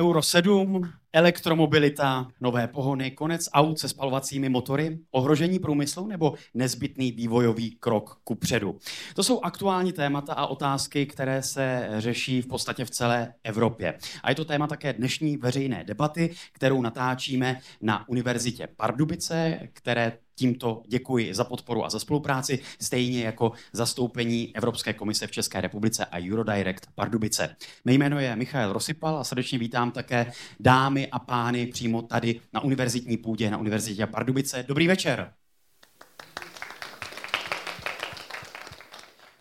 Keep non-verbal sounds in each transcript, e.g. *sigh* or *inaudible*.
Euro 7, elektromobilita, nové pohony, konec aut se spalovacími motory, ohrožení průmyslu nebo nezbytný vývojový krok ku předu. To jsou aktuální témata a otázky, které se řeší v podstatě v celé Evropě. A je to téma také dnešní veřejné debaty, kterou natáčíme na Univerzitě Pardubice, které tímto děkuji za podporu a za spolupráci, stejně jako zastoupení Evropské komise v České republice a Eurodirect Pardubice. Mé jméno je Michal Rosypal a srdečně vítám také dámy a pány přímo tady na univerzitní půdě na Univerzitě Pardubice. Dobrý večer.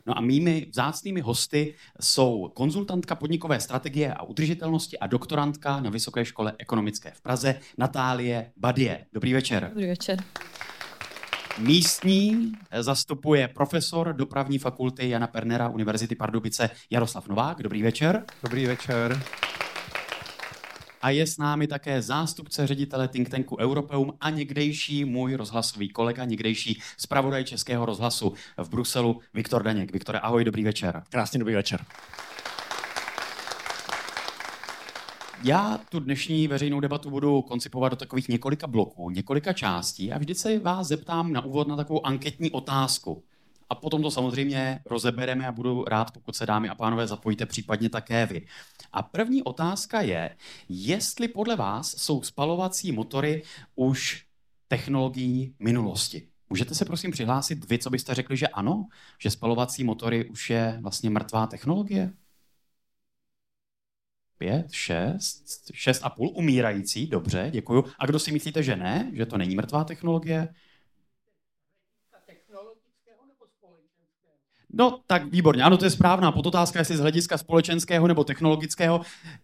No a mými vzácnými hosty jsou konzultantka podnikové strategie a udržitelnosti a doktorantka na Vysoké škole ekonomické v Praze Natálie Badie. Dobrý večer. Dobrý večer. Místní zastupuje profesor dopravní fakulty Jana Pernera Univerzity Pardubice Jaroslav Novák. Dobrý večer. Dobrý večer. A je s námi také zástupce ředitele think tanku Europeum a někdejší můj rozhlasový kolega, někdejší zpravodaj Českého rozhlasu v Bruselu, Viktor Daněk. Viktore, ahoj, dobrý večer. Krásný dobrý večer. Já tu dnešní veřejnou debatu budu koncipovat do takových několika bloků, několika částí a vždy se vás zeptám na úvod na takovou anketní otázku. A potom to samozřejmě rozebereme a budu rád, pokud se dámy a pánové zapojíte, případně také vy. A první otázka je, jestli podle vás jsou spalovací motory už technologií minulosti. Můžete se prosím přihlásit vy, co byste řekli, že ano, že spalovací motory už je vlastně mrtvá technologie? Pět, šest, šest a půl, umírající, dobře, děkuju. A kdo si myslíte, že ne, že to není mrtvá technologie? No, tak výborně, ano, to je správná podotázka, jestli z hlediska společenského nebo technologického.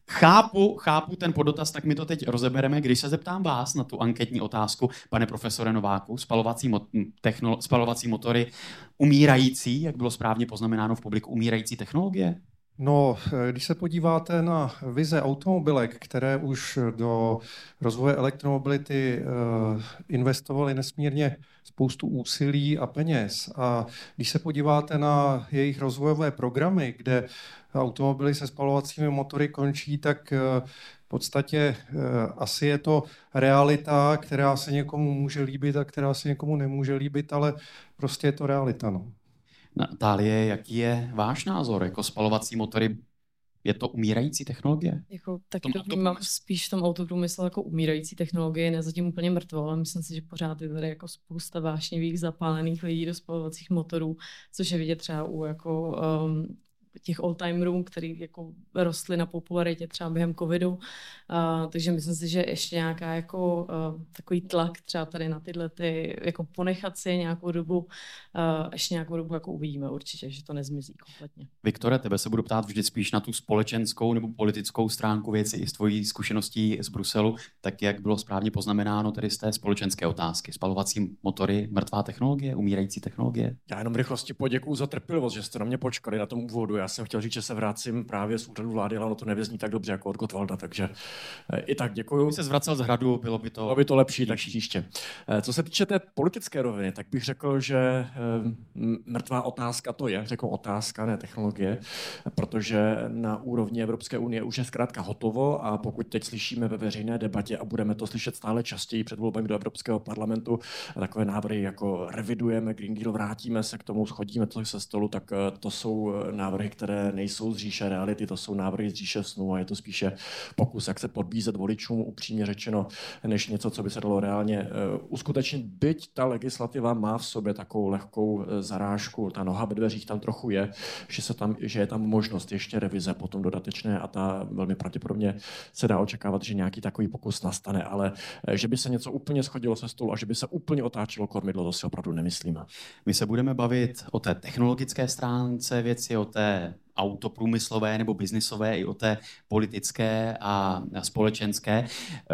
Chápu, chápu ten podotaz, tak my to teď rozebereme. Když se zeptám vás na tu anketní otázku, pane profesore Nováku, spalovací, mo- technolo- spalovací motory umírající, jak bylo správně poznamenáno v publiku, umírající technologie? No, když se podíváte na vize automobilek, které už do rozvoje elektromobility eh, investovaly nesmírně spoustu úsilí a peněz, a když se podíváte na jejich rozvojové programy, kde automobily se spalovacími motory končí, tak eh, v podstatě eh, asi je to realita, která se někomu může líbit a která se někomu nemůže líbit, ale prostě je to realita. No. Natálie, jaký je váš názor? Jako spalovací motory je to umírající technologie? Jako, tak to vnímám spíš v tom autoprůmyslu jako umírající technologie, ne zatím úplně mrtvou, ale myslím si, že pořád je tady jako spousta vášnivých zapálených lidí do spalovacích motorů, což je vidět třeba u jako um, těch old-timerů, který jako rostly na popularitě třeba během covidu. Uh, takže myslím si, že ještě nějaká jako uh, takový tlak třeba tady na tyhle ty, jako ponechat si nějakou dobu, uh, ještě nějakou dobu jako uvidíme určitě, že to nezmizí kompletně. Viktore, tebe se budu ptát vždy spíš na tu společenskou nebo politickou stránku věci i z tvojí zkušeností z Bruselu, tak jak bylo správně poznamenáno tedy z té společenské otázky. Spalovací motory, mrtvá technologie, umírající technologie? Já jenom rychlosti poděkuju za trpělivost, že jste na mě počkali na tom úvodu. Já jsem chtěl říct, že se vracím právě z úřadu vlády, ale ono to nevězní tak dobře jako od Gotwalda, takže eh, i tak děkuju. Kdyby se zvracel z hradu, bylo by to, bylo by to lepší, tak příště. Eh, co se týče té politické roviny, tak bych řekl, že eh, mrtvá otázka to je, řekl otázka, ne technologie, protože na úrovni Evropské unie už je zkrátka hotovo a pokud teď slyšíme ve veřejné debatě a budeme to slyšet stále častěji před volbami do Evropského parlamentu, takové návrhy jako revidujeme Green Deal, vrátíme se k tomu, schodíme to se stolu, tak to jsou návrhy, které nejsou z říše reality, to jsou návrhy z říše snů a je to spíše pokus, jak se podbízet voličům, upřímně řečeno, než něco, co by se dalo reálně uh, uskutečnit. Byť ta legislativa má v sobě takovou lehkou uh, zarážku, ta noha ve dveřích tam trochu je, že, se tam, že je tam možnost ještě revize potom dodatečné a ta velmi pravděpodobně se dá očekávat, že nějaký takový pokus nastane, ale uh, že by se něco úplně schodilo se stolu a že by se úplně otáčelo kormidlo, to si opravdu nemyslíme. My se budeme bavit o té technologické stránce věci, o té autoprůmyslové nebo biznisové, i o té politické a společenské.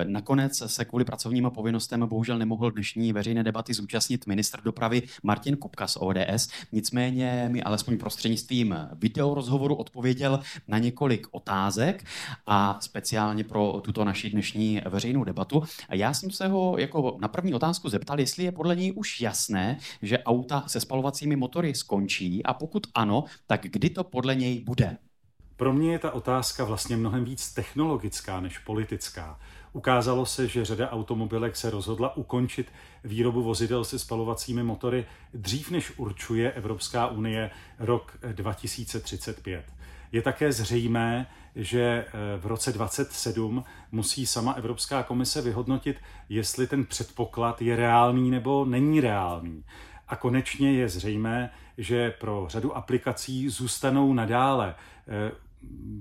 Nakonec se kvůli pracovním povinnostem bohužel nemohl dnešní veřejné debaty zúčastnit ministr dopravy Martin Kupka z ODS. Nicméně mi alespoň prostřednictvím videorozhovoru odpověděl na několik otázek a speciálně pro tuto naši dnešní veřejnou debatu. A já jsem se ho jako na první otázku zeptal, jestli je podle něj už jasné, že auta se spalovacími motory skončí a pokud ano, tak kdy to podle něj něj bude. Pro mě je ta otázka vlastně mnohem víc technologická než politická. Ukázalo se, že řada automobilek se rozhodla ukončit výrobu vozidel se spalovacími motory dřív, než určuje Evropská unie rok 2035. Je také zřejmé, že eh, v roce 2027 musí sama Evropská komise vyhodnotit, jestli ten předpoklad je reálný nebo není reálný. A konečně je zřejmé, že pro řadu aplikací zůstanou nadále eh,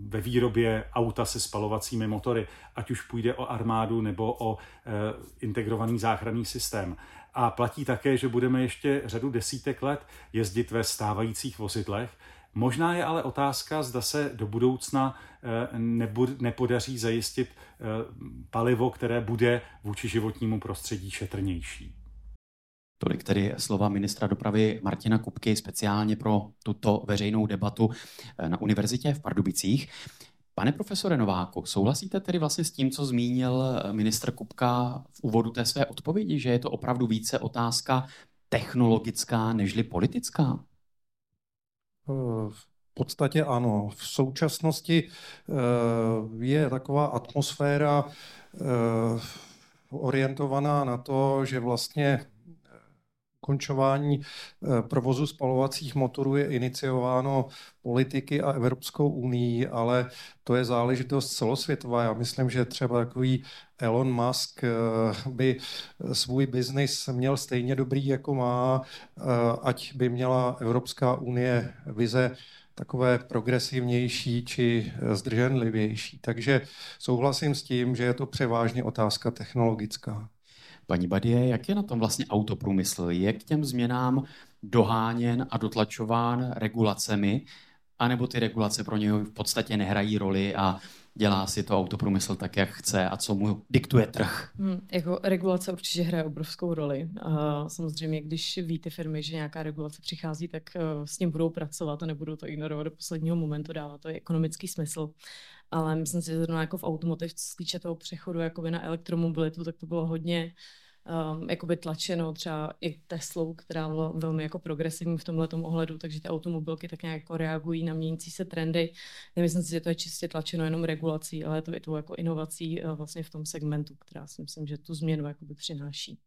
ve výrobě auta se spalovacími motory, ať už půjde o armádu nebo o e, integrovaný záchranný systém. A platí také, že budeme ještě řadu desítek let jezdit ve stávajících vozidlech. Možná je ale otázka, zda se do budoucna e, nepodaří zajistit palivo, které bude vůči životnímu prostředí šetrnější. Tolik tedy slova ministra dopravy Martina Kupky speciálně pro tuto veřejnou debatu eh, na univerzitě v Pardubicích. Pane profesore Nováku, souhlasíte tedy vlastně s tím, co zmínil eh, ministr Kupka v úvodu té své odpovědi, že je to opravdu více otázka technologická nežli politická? Eh, v podstatě ano. V současnosti je taková atmosféra orientovaná na to, že vlastně ukončování eh, provozu spalovacích motorů je iniciováno politiky a Evropskou unii, ale to je záležitost celosvětová. Já myslím, že třeba takový Elon Musk eh, by svůj biznis měl stejně dobrý, jako má, eh, ať by měla Evropská unie vize takové progresivnější či zdrženlivější. Takže souhlasím s tím, že je to převážně otázka technologická. Paní Badie, jak je na tom vlastně autoprůmysl? Je k těm změnám doháněn a dotlačován regulacemi, anebo ty regulace pro něho v podstatě nehrají roli a dělá si to autoprůmysl tak, jak chce a co mu diktuje trh. Hmm, jako regulace určitě hraje obrovskou roli. A samozřejmě, když ví ty firmy, že nějaká regulace přichází, tak uh, s ním budou pracovat a nebudou to ignorovat do posledního momentu, dává to ekonomický smysl. Ale myslím si, že zrovna jako v automotiv, co se týče toho přechodu jakoby na elektromobilitu, tak to bylo hodně um, jakoby tlačeno třeba i Teslou, která byla velmi jako progresivní v tomhle ohledu, takže ty automobilky tak nějak jako reagují na měnící se trendy. Nemyslím si, že to je čistě tlačeno jenom regulací, ale je to i tou jako inovací uh, vlastně v tom segmentu, která si myslím, že tu změnu jakoby přináší.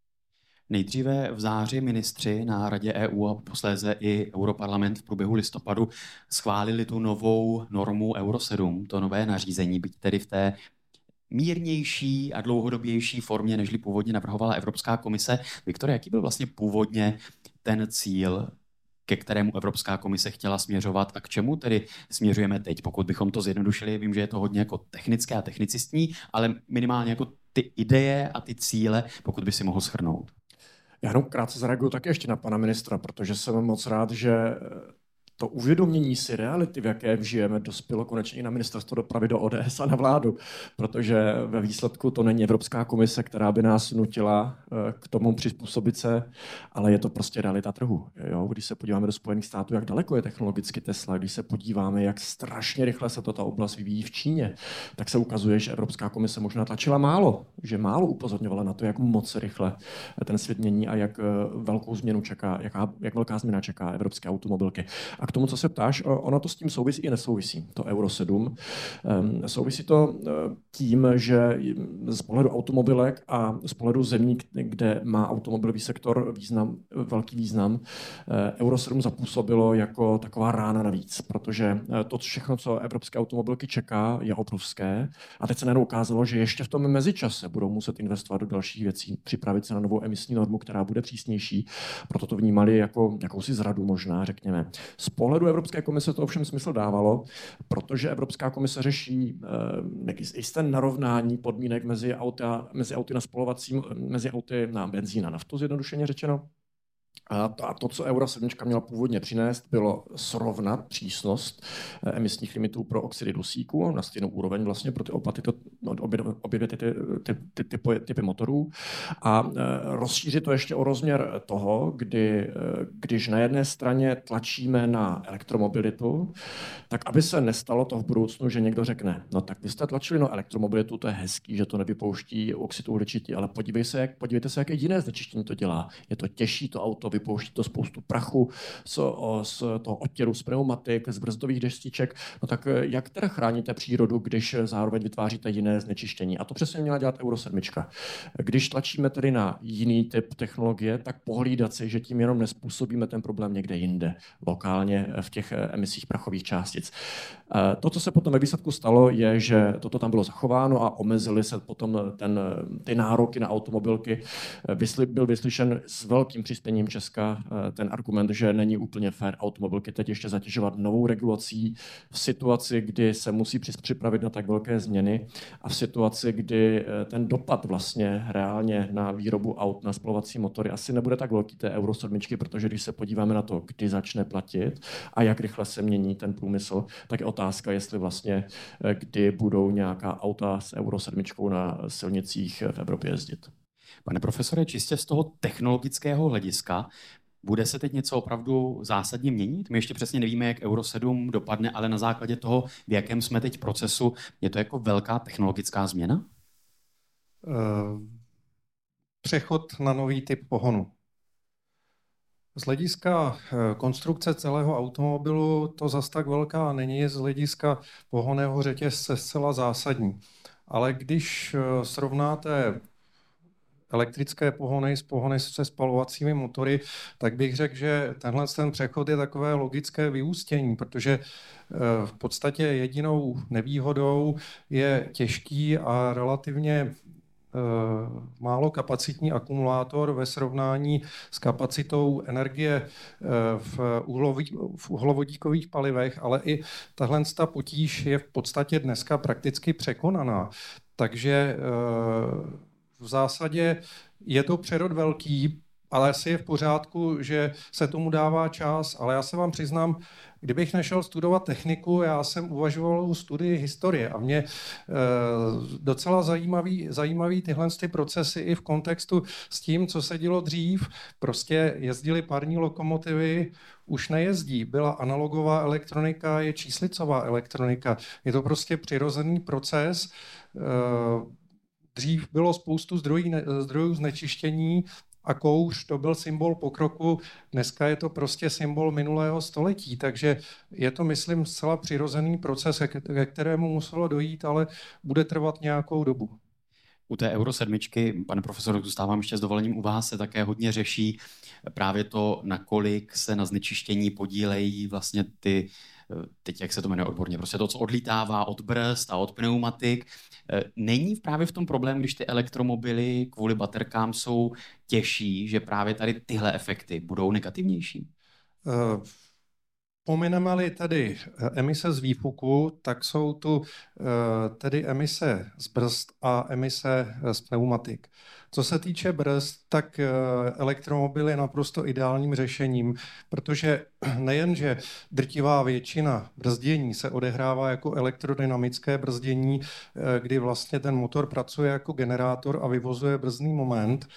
Nejdříve v září ministři na Radě EU a posléze i Europarlament v průběhu listopadu schválili tu novou normu Euro 7, to nové nařízení, byť tedy v té mírnější a dlouhodobější formě, nežli původně navrhovala Evropská komise. Viktor, jaký byl vlastně původně ten cíl, ke kterému Evropská komise chtěla směřovat a k čemu tedy směřujeme teď, pokud bychom to zjednodušili. Vím, že je to hodně jako technické a technicistní, ale minimálně jako ty ideje a ty cíle, pokud by si mohl shrnout. Já jenom krátce zareaguju také ještě na pana ministra, protože jsem moc rád, že to uvědomění si reality, v jaké žijeme, dospělo konečně i na ministerstvo dopravy do ODS a na vládu, protože ve výsledku to není Evropská komise, která by nás nutila eh, k tomu přizpůsobit se, ale je to prostě realita trhu. Jo? Když se podíváme do Spojených států, jak daleko je technologicky Tesla, když se podíváme, jak strašně rychle se tato oblast vyvíjí v Číně, tak se ukazuje, že Evropská komise možná tlačila málo, že málo upozorňovala na to, jak moc rychle ten svět mění a jak eh, velkou změnu čeká, jaká, jak velká změna čeká evropské automobilky. A tomu, co se ptáš, ono to s tím souvisí i nesouvisí, to Euro 7. Ehm, souvisí to eh, tím, že z pohledu automobilek a z pohledu zemí, kde má automobilový sektor význam, velký význam, eh, Euro 7 zapůsobilo jako taková rána navíc, protože eh, to všechno, co evropské automobilky čeká, je obrovské. A teď se najednou ukázalo, že ještě v tom mezičase budou muset investovat do dalších věcí, připravit se na novou emisní normu, která bude přísnější. Proto to vnímali jako jakousi zradu možná, řekněme. Z pohledu Evropské komise to ovšem smysl dávalo, protože Evropská komise řeší eh, jisté narovnání podmínek mezi, auta, mezi auty na spolovacím, mezi auty na benzín a naftu, zjednodušeně řečeno. A to, co Euro 7 měla původně přinést, bylo srovnat přísnost eh, emisních limitů pro oxidy dusíku na stejnou úroveň vlastně pro ty oba tyto, no, obě, obě ty, ty, ty, ty typy, typy motorů a eh, rozšířit to ještě o rozměr toho, kdy, eh, když na jedné straně tlačíme na elektromobilitu, tak aby se nestalo to v budoucnu, že někdo řekne, no tak vy jste tlačili na elektromobilitu, to je hezký, že to nevypouští oxid uhličitý, ale podívej se, jak, podívejte se, jaké jiné znečištění to dělá. Je to těžší to auto auto, vypouští to spoustu prachu z, z toho odtěru z pneumatik, z brzdových deštíček, no tak jak teda chráníte přírodu, když zároveň vytváříte jiné znečištění? A to přesně měla dělat Euro 7. Když tlačíme tedy na jiný typ technologie, tak pohlídat si, že tím jenom nespůsobíme ten problém někde jinde, lokálně v těch emisích prachových částic. To, co se potom ve výsledku stalo, je, že toto tam bylo zachováno a omezily se potom ten, ty nároky na automobilky. Byl vyslyšen s velkým přispěním Česka ten argument, že není úplně fér automobilky teď ještě zatěžovat novou regulací v situaci, kdy se musí připravit na tak velké změny a v situaci, kdy ten dopad vlastně reálně na výrobu aut na spalovací motory asi nebude tak velký té Euro 7, protože když se podíváme na to, kdy začne platit a jak rychle se mění ten průmysl, tak je otázka, jestli vlastně eh, kdy budou nějaká auta s Euro 7 na silnicích v Evropě jezdit. Pane profesore, čistě z toho technologického hlediska, bude se teď něco opravdu zásadně měnit? My ještě přesně nevíme, jak Euro 7 dopadne, ale na základě toho, v jakém jsme teď procesu, je to jako velká technologická změna? Uh, přechod na nový typ pohonu. Z hlediska eh, konstrukce celého automobilu to zas tak velká není, z hlediska pohoného řetězce zcela zásadní. Ale když eh, srovnáte elektrické pohony s pohony se spalovacími motory, tak bych řekl, že tenhle ten přechod je takové logické vyústění, protože eh, v podstatě jedinou nevýhodou je těžký a relativně Eh, málo kapacitní akumulátor ve srovnání s kapacitou energie eh, v, uhloví, v uhlovodíkových palivech, ale i tahle potíž je v podstatě dneska prakticky překonaná. Takže v zásadě je to přerod velký, ale asi je v pořádku, že se tomu dává čas, ale já se vám přiznám, kdybych nešel studovat techniku, já jsem uvažoval o studii historie a mě e, docela zajímavý, zajímavý tyhle ty procesy i v kontextu s tím, co se dělo dřív. Prostě jezdili parní lokomotivy, už nejezdí. Byla analogová elektronika, je číslicová elektronika. Je to prostě přirozený proces. E, Dřív bylo spoustu zdrojů, zdrojů znečištění, a kouř to byl symbol pokroku, dneska je to prostě symbol minulého století, takže je to, myslím, zcela přirozený proces, ke kterému muselo dojít, ale bude trvat nějakou dobu. U té Euro 7, pane profesor, zůstávám ještě s dovolením u vás, se také hodně řeší právě to, nakolik se na znečištění podílejí vlastně ty teď jak se to jmenuje odborně, prostě to, co odlítává od brzd a od pneumatik. Eh, není právě v tom problém, když ty elektromobily kvůli baterkám jsou těžší, že právě tady tyhle efekty budou negativnější? Uh, Pomineme-li tedy eh, emise z výfuku, tak jsou tu tedy emise z brzd a emise z pneumatik. Co se týče brzd, tak eh, elektromobil je naprosto ideálním řešením, protože *clears throat* nejen, že drtivá většina brzdění se odehrává jako elektrodynamické brzdění, eh, kdy vlastně ten motor pracuje jako generátor a vyvozuje brzdný moment,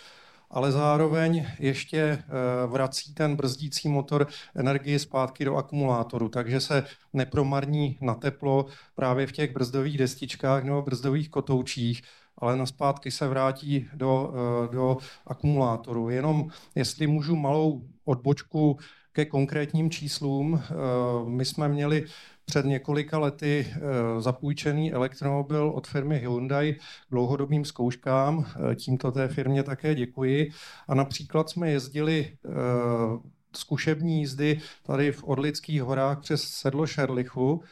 ale zároveň ještě eh, vrací ten brzdící motor energii zpátky do akumulátoru, takže se nepromarní na teplo právě v těch brzdových destičkách nebo brzdových kotoučích, ale na zpátky se vrátí do, eh, do akumulátoru. Jenom jestli můžu malou odbočku ke konkrétním číslům, eh, my jsme měli před několika lety eh, zapůjčený elektromobil od firmy Hyundai k dlouhodobým zkouškám. Tímto té firmě také děkuji. A například jsme jezdili zkušební jízdy tady v Orlických horách přes sedlo Šerlichu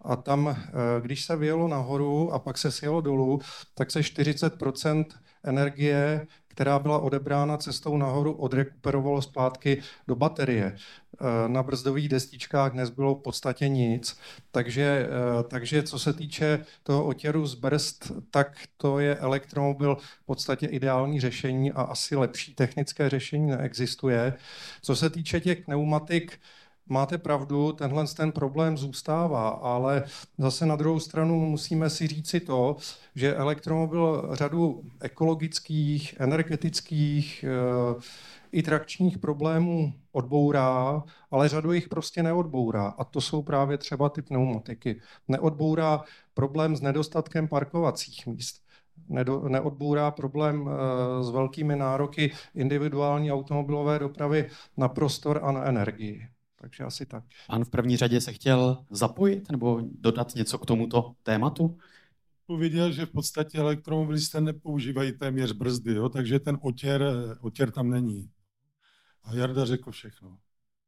a tam, eh, když se vyjelo nahoru a pak se sjelo dolů, tak se 40% energie, která byla odebrána cestou nahoru, odrekuperovalo zpátky do baterie. Eh, na brzdových destičkách nezbylo v podstatě nic, takže, eh, takže co se týče toho otěru z brzd, tak to je elektromobil v podstatě ideální řešení a asi lepší technické řešení neexistuje. Co se týče těch pneumatik, máte pravdu, tenhle ten problém zůstává, ale zase na druhou stranu musíme si říci to, že elektromobil řadu ekologických, energetických eh, i trakčních problémů odbourá, ale řadu jich prostě neodbourá. A to jsou právě třeba ty pneumatiky. Neodbourá problém s nedostatkem parkovacích míst neodbůrá problém s velkými nároky individuální automobilové dopravy na prostor a na energii. Takže asi tak. Pan v první řadě se chtěl zapojit nebo dodat něco k tomuto tématu? Pověděl, že v podstatě elektromobilisté nepoužívají téměř brzdy, jo? takže ten otěr, otěr tam není. A Jarda řekl všechno.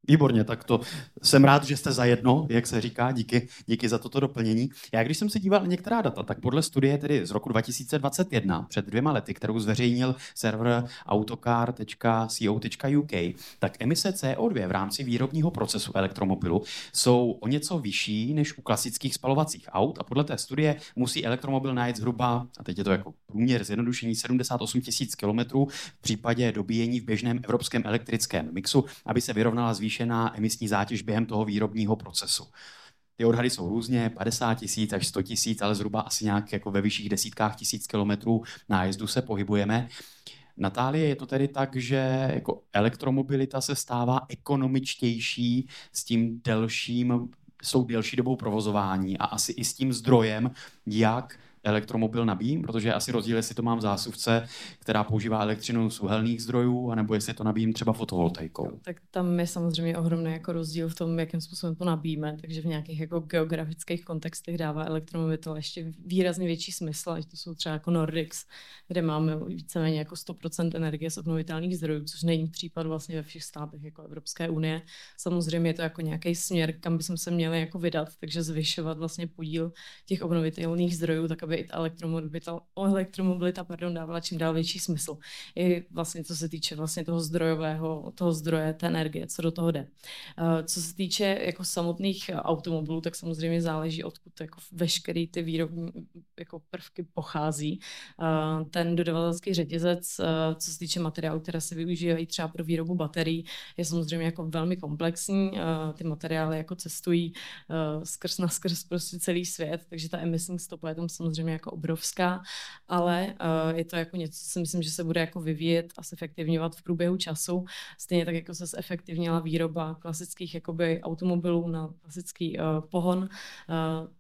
Výborně, tak to jsem rád, že jste zajedno, jak se říká, díky, díky za toto doplnění. Já když jsem se díval na některá data, tak podle studie tedy z roku 2021, před dvěma lety, kterou zveřejnil server autocar.co.uk, tak emise CO2 v rámci výrobního procesu elektromobilu jsou o něco vyšší než u klasických spalovacích aut a podle té studie musí elektromobil najít zhruba, a teď je to jako průměr zjednodušení 78 000 kilometrů v případě dobíjení v běžném evropském elektrickém mixu, aby se vyrovnala zvýšení zvýšená emisní zátěž během toho výrobního procesu. Ty odhady jsou různě, 50 tisíc až 100 tisíc, ale zhruba asi nějak jako ve vyšších desítkách tisíc kilometrů nájezdu se pohybujeme. Natálie, je to tedy tak, že jako elektromobilita se stává ekonomičtější s tím delším, s tou delší dobou provozování a asi i s tím zdrojem, jak elektromobil nabíjím, protože asi rozdíl, jestli to mám v zásuvce, která používá elektřinu z uhelných zdrojů, anebo jestli to nabíjím třeba fotovoltaikou. Tak tam je samozřejmě ohromný jako rozdíl v tom, jakým způsobem to nabíjíme, takže v nějakých jako geografických kontextech dává elektromobil ještě výrazně větší smysl, ať to jsou třeba jako Nordics, kde máme víceméně jako 100% energie z obnovitelných zdrojů, což není případ vlastně ve všech státech jako Evropské unie. Samozřejmě je to jako nějaký směr, kam bychom se měli jako vydat, takže zvyšovat vlastně podíl těch obnovitelných zdrojů, tak aby aby ta elektromobilita, elektromobilita pardon, dávala čím dál větší smysl. I vlastně co se týče vlastně toho zdrojového, toho zdroje té energie, co do toho jde. Eh, co se týče jako samotných automobilů, tak samozřejmě záleží, odkud jako veškerý ty výrobní jako prvky pochází. Eh, ten dodavatelský řetězec, eh, co se týče materiálů, které se využívají třeba pro výrobu baterií, je samozřejmě jako velmi komplexní. Ty materiály jako cestují skrz na skrz prostě celý svět, takže ta emisní stopa je tam samozřejmě samozřejmě jako obrovská, ale uh, je to jako něco, co si myslím, že se bude jako vyvíjet a zefektivňovat v průběhu času. Stejně tak, jako se zefektivnila výroba klasických jakoby, automobilů na klasický uh, pohon, uh,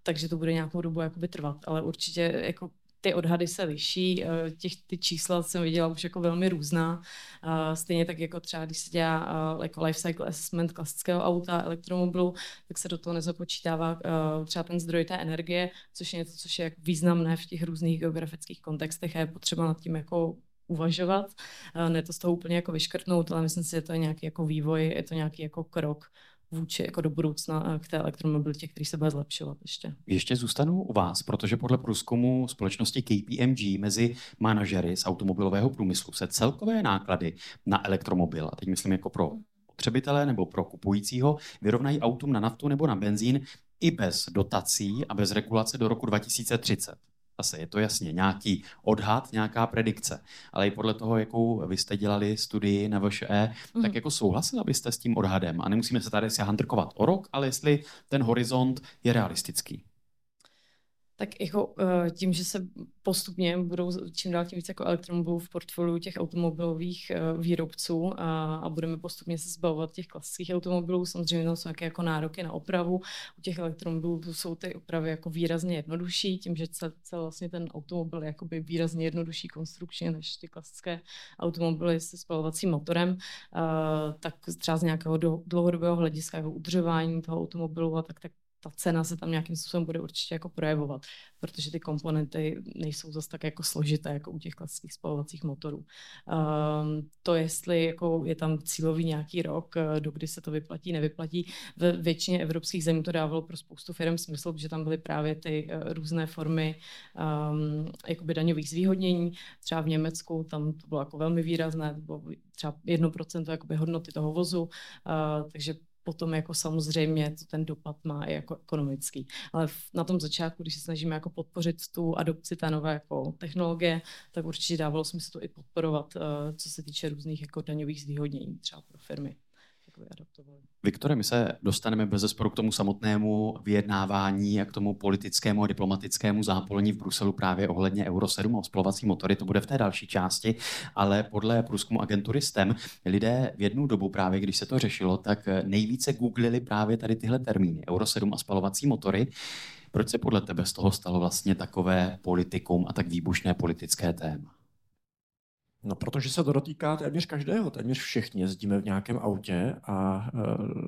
takže to bude nějakou dobu jakoby trvat, ale určitě jako ty odhady se liší, eh, těch, ty čísla jsem viděla už jako velmi různá. Eh, stejně tak jako třeba, když se dělá eh, jako life cycle assessment klasického auta, elektromobilu, tak se do toho nezapočítává třeba ten zdroj té energie, což je něco, což je významné v těch různých geografických kontextech a je potřeba nad tím jako uvažovat. Ne to z toho úplně jako vyškrtnout, ale myslím si, že to je nějaký jako vývoj, je to nějaký jako krok vůči jako do budoucna eh, k té elektromobilitě, který se bude zlepšovat ještě. Ještě zůstanu u vás, protože podle průzkumu společnosti KPMG mezi manažery z automobilového průmyslu se celkové náklady na elektromobil, a teď myslím jako pro potřebitele nebo pro kupujícího, vyrovnají autům na naftu nebo na benzín i bez dotací a bez regulace do roku 2030. Zase je to jasně nějaký odhad, nějaká predikce, ale i podle toho, jakou vy jste dělali studii na VŠE, mm. tak jako souhlasila byste s tím odhadem a nemusíme se tady si hantrkovat o rok, ale jestli ten horizont je realistický. Tak jako eh, tím, že se postupně budou čím dál tím více jako elektromobilů v portfoliu těch automobilových eh, výrobců a, a budeme postupně se zbavovat těch klasických automobilů. Samozřejmě tam jsou jako nároky na opravu. U těch elektromobilů jsou ty opravy jako výrazně jednodušší, tím, že celý vlastně ten automobil je jakoby výrazně jednodušší konstrukčně než ty klasické automobily se spalovacím motorem, a, tak třeba z nějakého dlouhodobého hlediska jako udržování toho automobilu a tak, tak ta cena se tam nějakým způsobem bude určitě jako projevovat, protože ty komponenty nejsou zase tak jako složité, jako u těch klasických spalovacích motorů. Um, to, jestli jako je tam cílový nějaký rok, eh, do kdy se to vyplatí, nevyplatí, ve většině evropských zemí to dávalo pro spoustu firm smysl, protože tam byly právě ty uh, různé formy um, jakoby daňových zvýhodnění. Třeba v Německu tam to bylo jako velmi výrazné, to bylo třeba 1% jakoby hodnoty toho vozu, uh, takže potom jako samozřejmě to ten dopad má i jako ekonomický. Ale na tom začátku, když se snažíme jako podpořit tu adopci té nové jako technologie, tak určitě dávalo smysl to i podporovat, eh, co se týče různých jako daňových zvýhodnění třeba pro firmy jakoby adaptovali. Viktore, my se dostaneme bez zesporu k tomu samotnému vyjednávání a k tomu politickému a diplomatickému zápolení v Bruselu právě ohledně Euro 7 a spalovací motory. To bude v té další části, ale podle průzkumu agentury STEM lidé v jednu dobu právě, když se to řešilo, tak nejvíce googlili právě tady tyhle termíny. Euro 7 a spalovací motory Proč se podle tebe z toho stalo vlastně takové politikum a tak výbušné politické téma? No, protože se to dotýká téměř každého. Téměř všichni jezdíme v nějakém autě a e,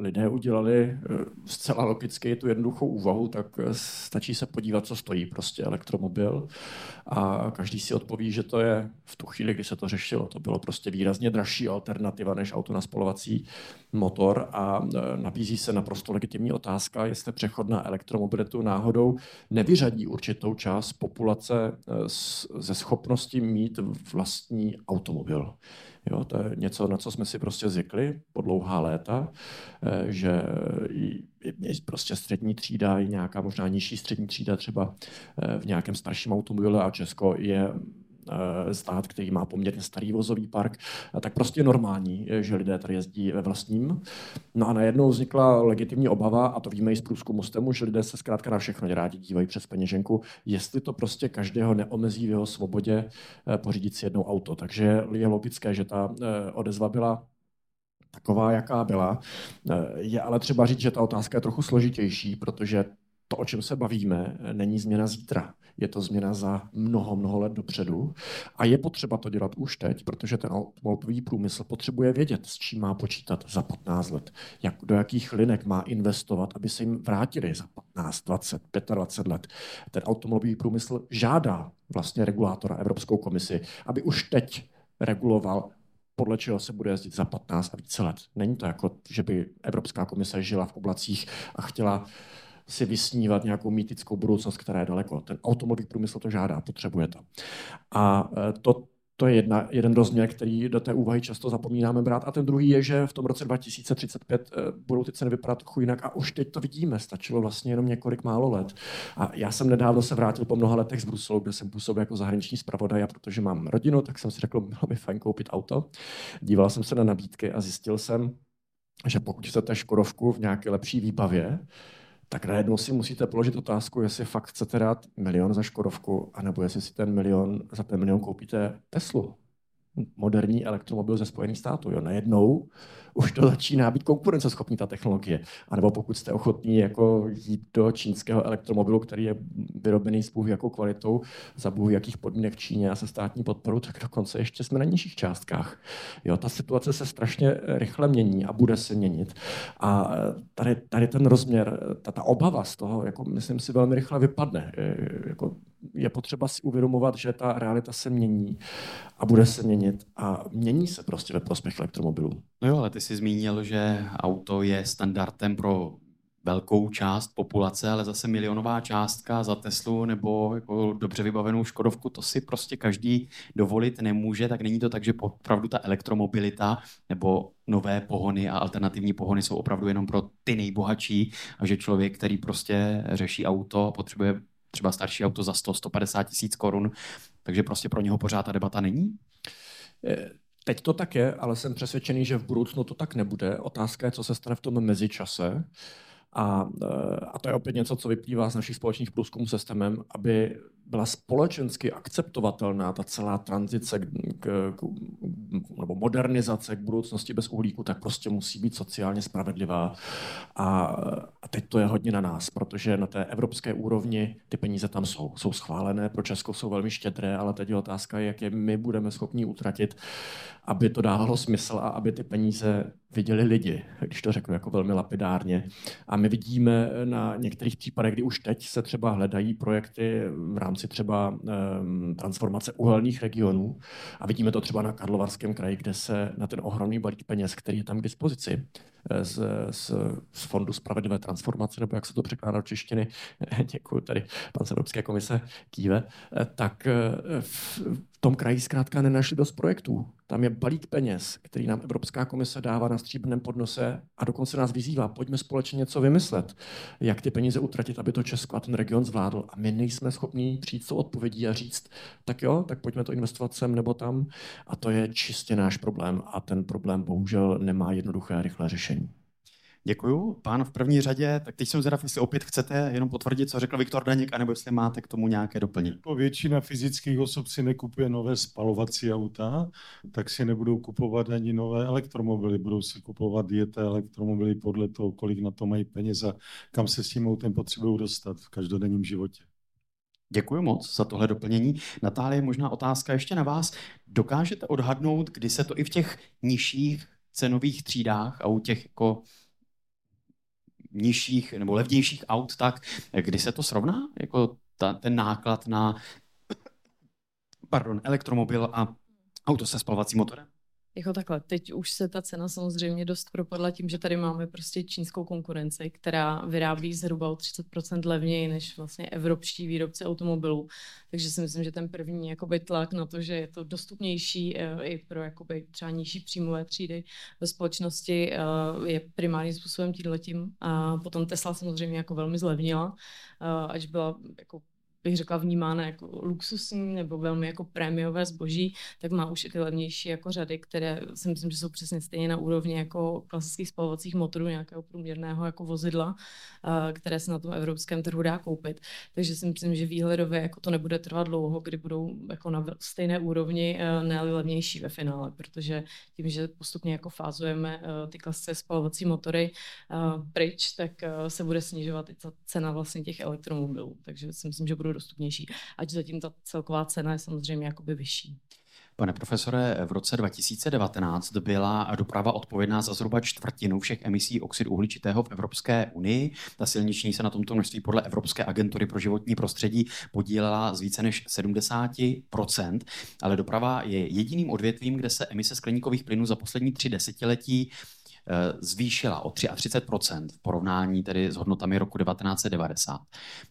lidé udělali e, zcela logicky tu jednoduchou úvahu, tak e, stačí se podívat, co stojí prostě elektromobil a každý si odpoví, že to je v tu chvíli, kdy se to řešilo. To bylo prostě výrazně dražší alternativa než auto na spalovací motor a nabízí se naprosto legitimní otázka, jestli přechod na elektromobilitu náhodou nevyřadí určitou část populace ze schopnosti mít vlastní automobil. Jo, to je něco, na co jsme si prostě zvykli po dlouhá léta, eh, že je prostě střední třída, i nějaká možná nižší střední třída třeba eh, v nějakém starším automobilu a Česko je stát, který má poměrně starý vozový park, tak prostě normální, že lidé tady jezdí ve vlastním. No a najednou vznikla legitimní obava, a to víme i z průzkumu STEMu, že lidé se zkrátka na všechno rádi dívají přes peněženku, jestli to prostě každého neomezí v jeho svobodě eh, pořídit si jednou auto. Takže je logické, že ta eh, odezva byla taková, jaká byla. Je ale třeba říct, že ta otázka je trochu složitější, protože to, o čem se bavíme, není změna zítra. Je to změna za mnoho, mnoho let dopředu. A je potřeba to dělat už teď, protože ten automobilový průmysl potřebuje vědět, s čím má počítat za 15 let. Jak, do jakých linek má investovat, aby se jim vrátili za 15, 20, 25 let. Ten automobilový průmysl žádá vlastně regulátora Evropskou komisi, aby už teď reguloval podle čeho se bude jezdit za 15 a více let. Není to jako, že by Evropská komise žila v oblacích a chtěla si vysnívat nějakou mýtickou budoucnost, která je daleko. Ten automobilový průmysl to žádá, potřebuje to. A e, to, to je jedna, jeden rozměr, který do té úvahy často zapomínáme brát. A ten druhý je, že v tom roce 2035 e, budou ty ceny vypadat trochu jinak. A už teď to vidíme, stačilo vlastně jenom několik málo let. A já jsem nedávno se vrátil po mnoha letech z Bruselu, kde jsem působil jako zahraniční zpravodaj a protože mám rodinu, tak jsem si řekl, bylo by fajn koupit auto. Díval jsem se na nabídky a zjistil jsem, že pokud chcete Škodovku v nějaké lepší výbavě, tak najednou si musíte položit otázku, jestli fakt chcete dát milion za Škodovku, anebo jestli si ten milion, za ten milion koupíte Teslu, moderní elektromobil ze Spojených států. Jo. Najednou už to začíná být konkurenceschopný ta technologie. A nebo pokud jste ochotní jako jít do čínského elektromobilu, který je vyrobený s jakou kvalitou, za bůh jakých podmínek v Číně a se státní podporu, tak dokonce ještě jsme na nižších částkách. Jo, ta situace se strašně rychle mění a bude se měnit. A tady, tady ten rozměr, ta, ta obava z toho, jako myslím si, velmi rychle vypadne. Jako je potřeba si uvědomovat, že ta realita se mění a bude se měnit a mění se prostě ve prospěch elektromobilů. No jo, ale ty jsi zmínil, že auto je standardem pro velkou část populace, ale zase milionová částka za Teslu nebo jako dobře vybavenou Škodovku, to si prostě každý dovolit nemůže, tak není to tak, že opravdu ta elektromobilita nebo nové pohony a alternativní pohony jsou opravdu jenom pro ty nejbohatší a že člověk, který prostě řeší auto, potřebuje třeba starší auto za 100-150 tisíc korun, takže prostě pro něho pořád ta debata není? Eh, teď to tak je, ale jsem přesvědčený, že v budoucnu to tak nebude. Otázka je, co se stane v tom mezičase. A, eh, a to je opět něco, co vyplývá z našich společných průzkumů se STEMem, aby byla společensky akceptovatelná ta celá tranzice k, k, k, nebo modernizace k budoucnosti bez uhlíku, tak prostě musí být sociálně spravedlivá. A, a teď to je hodně na nás, protože na té evropské úrovni ty peníze tam jsou. Jsou schválené, pro Česko jsou velmi štědré, ale teď je otázka, jak je my budeme schopni utratit, aby to dávalo smysl a aby ty peníze viděli lidi, když to řeknu jako velmi lapidárně. A my vidíme na některých případech, kdy už teď se třeba hledají projekty v rámci třeba um, transformace uhelných regionů. A vidíme to třeba na Karlovarském kraji, kde se na ten ohromný balík peněz, který je tam k dispozici eh, z, z, z Fondu spravedlivé transformace, nebo jak se to překládá do češtiny, *laughs* děkuji tady pan z Evropské komise kýve, eh, tak eh, v, v tom kraji zkrátka nenašli dost projektů. Tam je balík peněz, který nám Evropská komise dává na stříbrném podnose a dokonce nás vyzývá, pojďme společně něco vymyslet, jak ty peníze utratit, aby to Česko a ten region zvládl. A my nejsme schopni přijít s odpovědí a říct, tak jo, tak pojďme to investovat sem nebo tam. A to je čistě náš problém a ten problém bohužel nemá jednoduché a rychlé řešení. Děkuju. Pán v první řadě, tak teď jsem zvědav, jestli opět chcete jenom potvrdit, co řekl Viktor Daněk, anebo jestli máte k tomu nějaké doplnění. Jako většina fyzických osob si nekupuje nové spalovací auta, tak si nebudou kupovat ani nové elektromobily. Budou si kupovat diete elektromobily podle toho, kolik na to mají peněz a kam se s tím autem potřebují dostat v každodenním životě. Děkuji moc za tohle doplnění. Natálie, možná otázka ještě na vás. Dokážete odhadnout, kdy se to i v těch nižších cenových třídách a u těch jako nižších nebo levnějších aut, tak kdy se to srovná? Jako ta, ten náklad na pardon, elektromobil a auto se spalovacím motorem? Jako takhle, teď už se ta cena samozřejmě dost propadla tím, že tady máme prostě čínskou konkurenci, která vyrábí zhruba o 30% levněji než vlastně evropští výrobci automobilů. Takže si myslím, že ten první jakoby, tlak na to, že je to dostupnější uh, i pro jakoby, třeba nižší příjmové třídy ve společnosti uh, je primárním způsobem tímhletím. A potom Tesla samozřejmě jako velmi zlevnila, uh, ať byla jako bych řekla, vnímána jako luxusní nebo velmi jako prémiové zboží, tak má už i ty levnější jako řady, které si myslím, že jsou přesně stejně na úrovni jako klasických spalovacích motorů nějakého průměrného jako vozidla, které se na tom evropském trhu dá koupit. Takže si myslím, že výhledově jako to nebude trvat dlouho, kdy budou jako na stejné úrovni, ne levnější ve finále, protože tím, že postupně jako fázujeme ty klasické spalovací motory pryč, tak se bude snižovat i ta cena vlastně těch elektromobilů. Takže si myslím, že budou dostupnější, ať zatím ta celková cena je samozřejmě jakoby vyšší. Pane profesore, v roce 2019 byla doprava odpovědná za zhruba čtvrtinu všech emisí oxidu uhličitého v Evropské unii. Ta silniční se na tomto množství podle Evropské agentury pro životní prostředí podílela z více než 70%, ale doprava je jediným odvětvím, kde se emise skleníkových plynů za poslední tři desetiletí zvýšila o 33% v porovnání tedy s hodnotami roku 1990.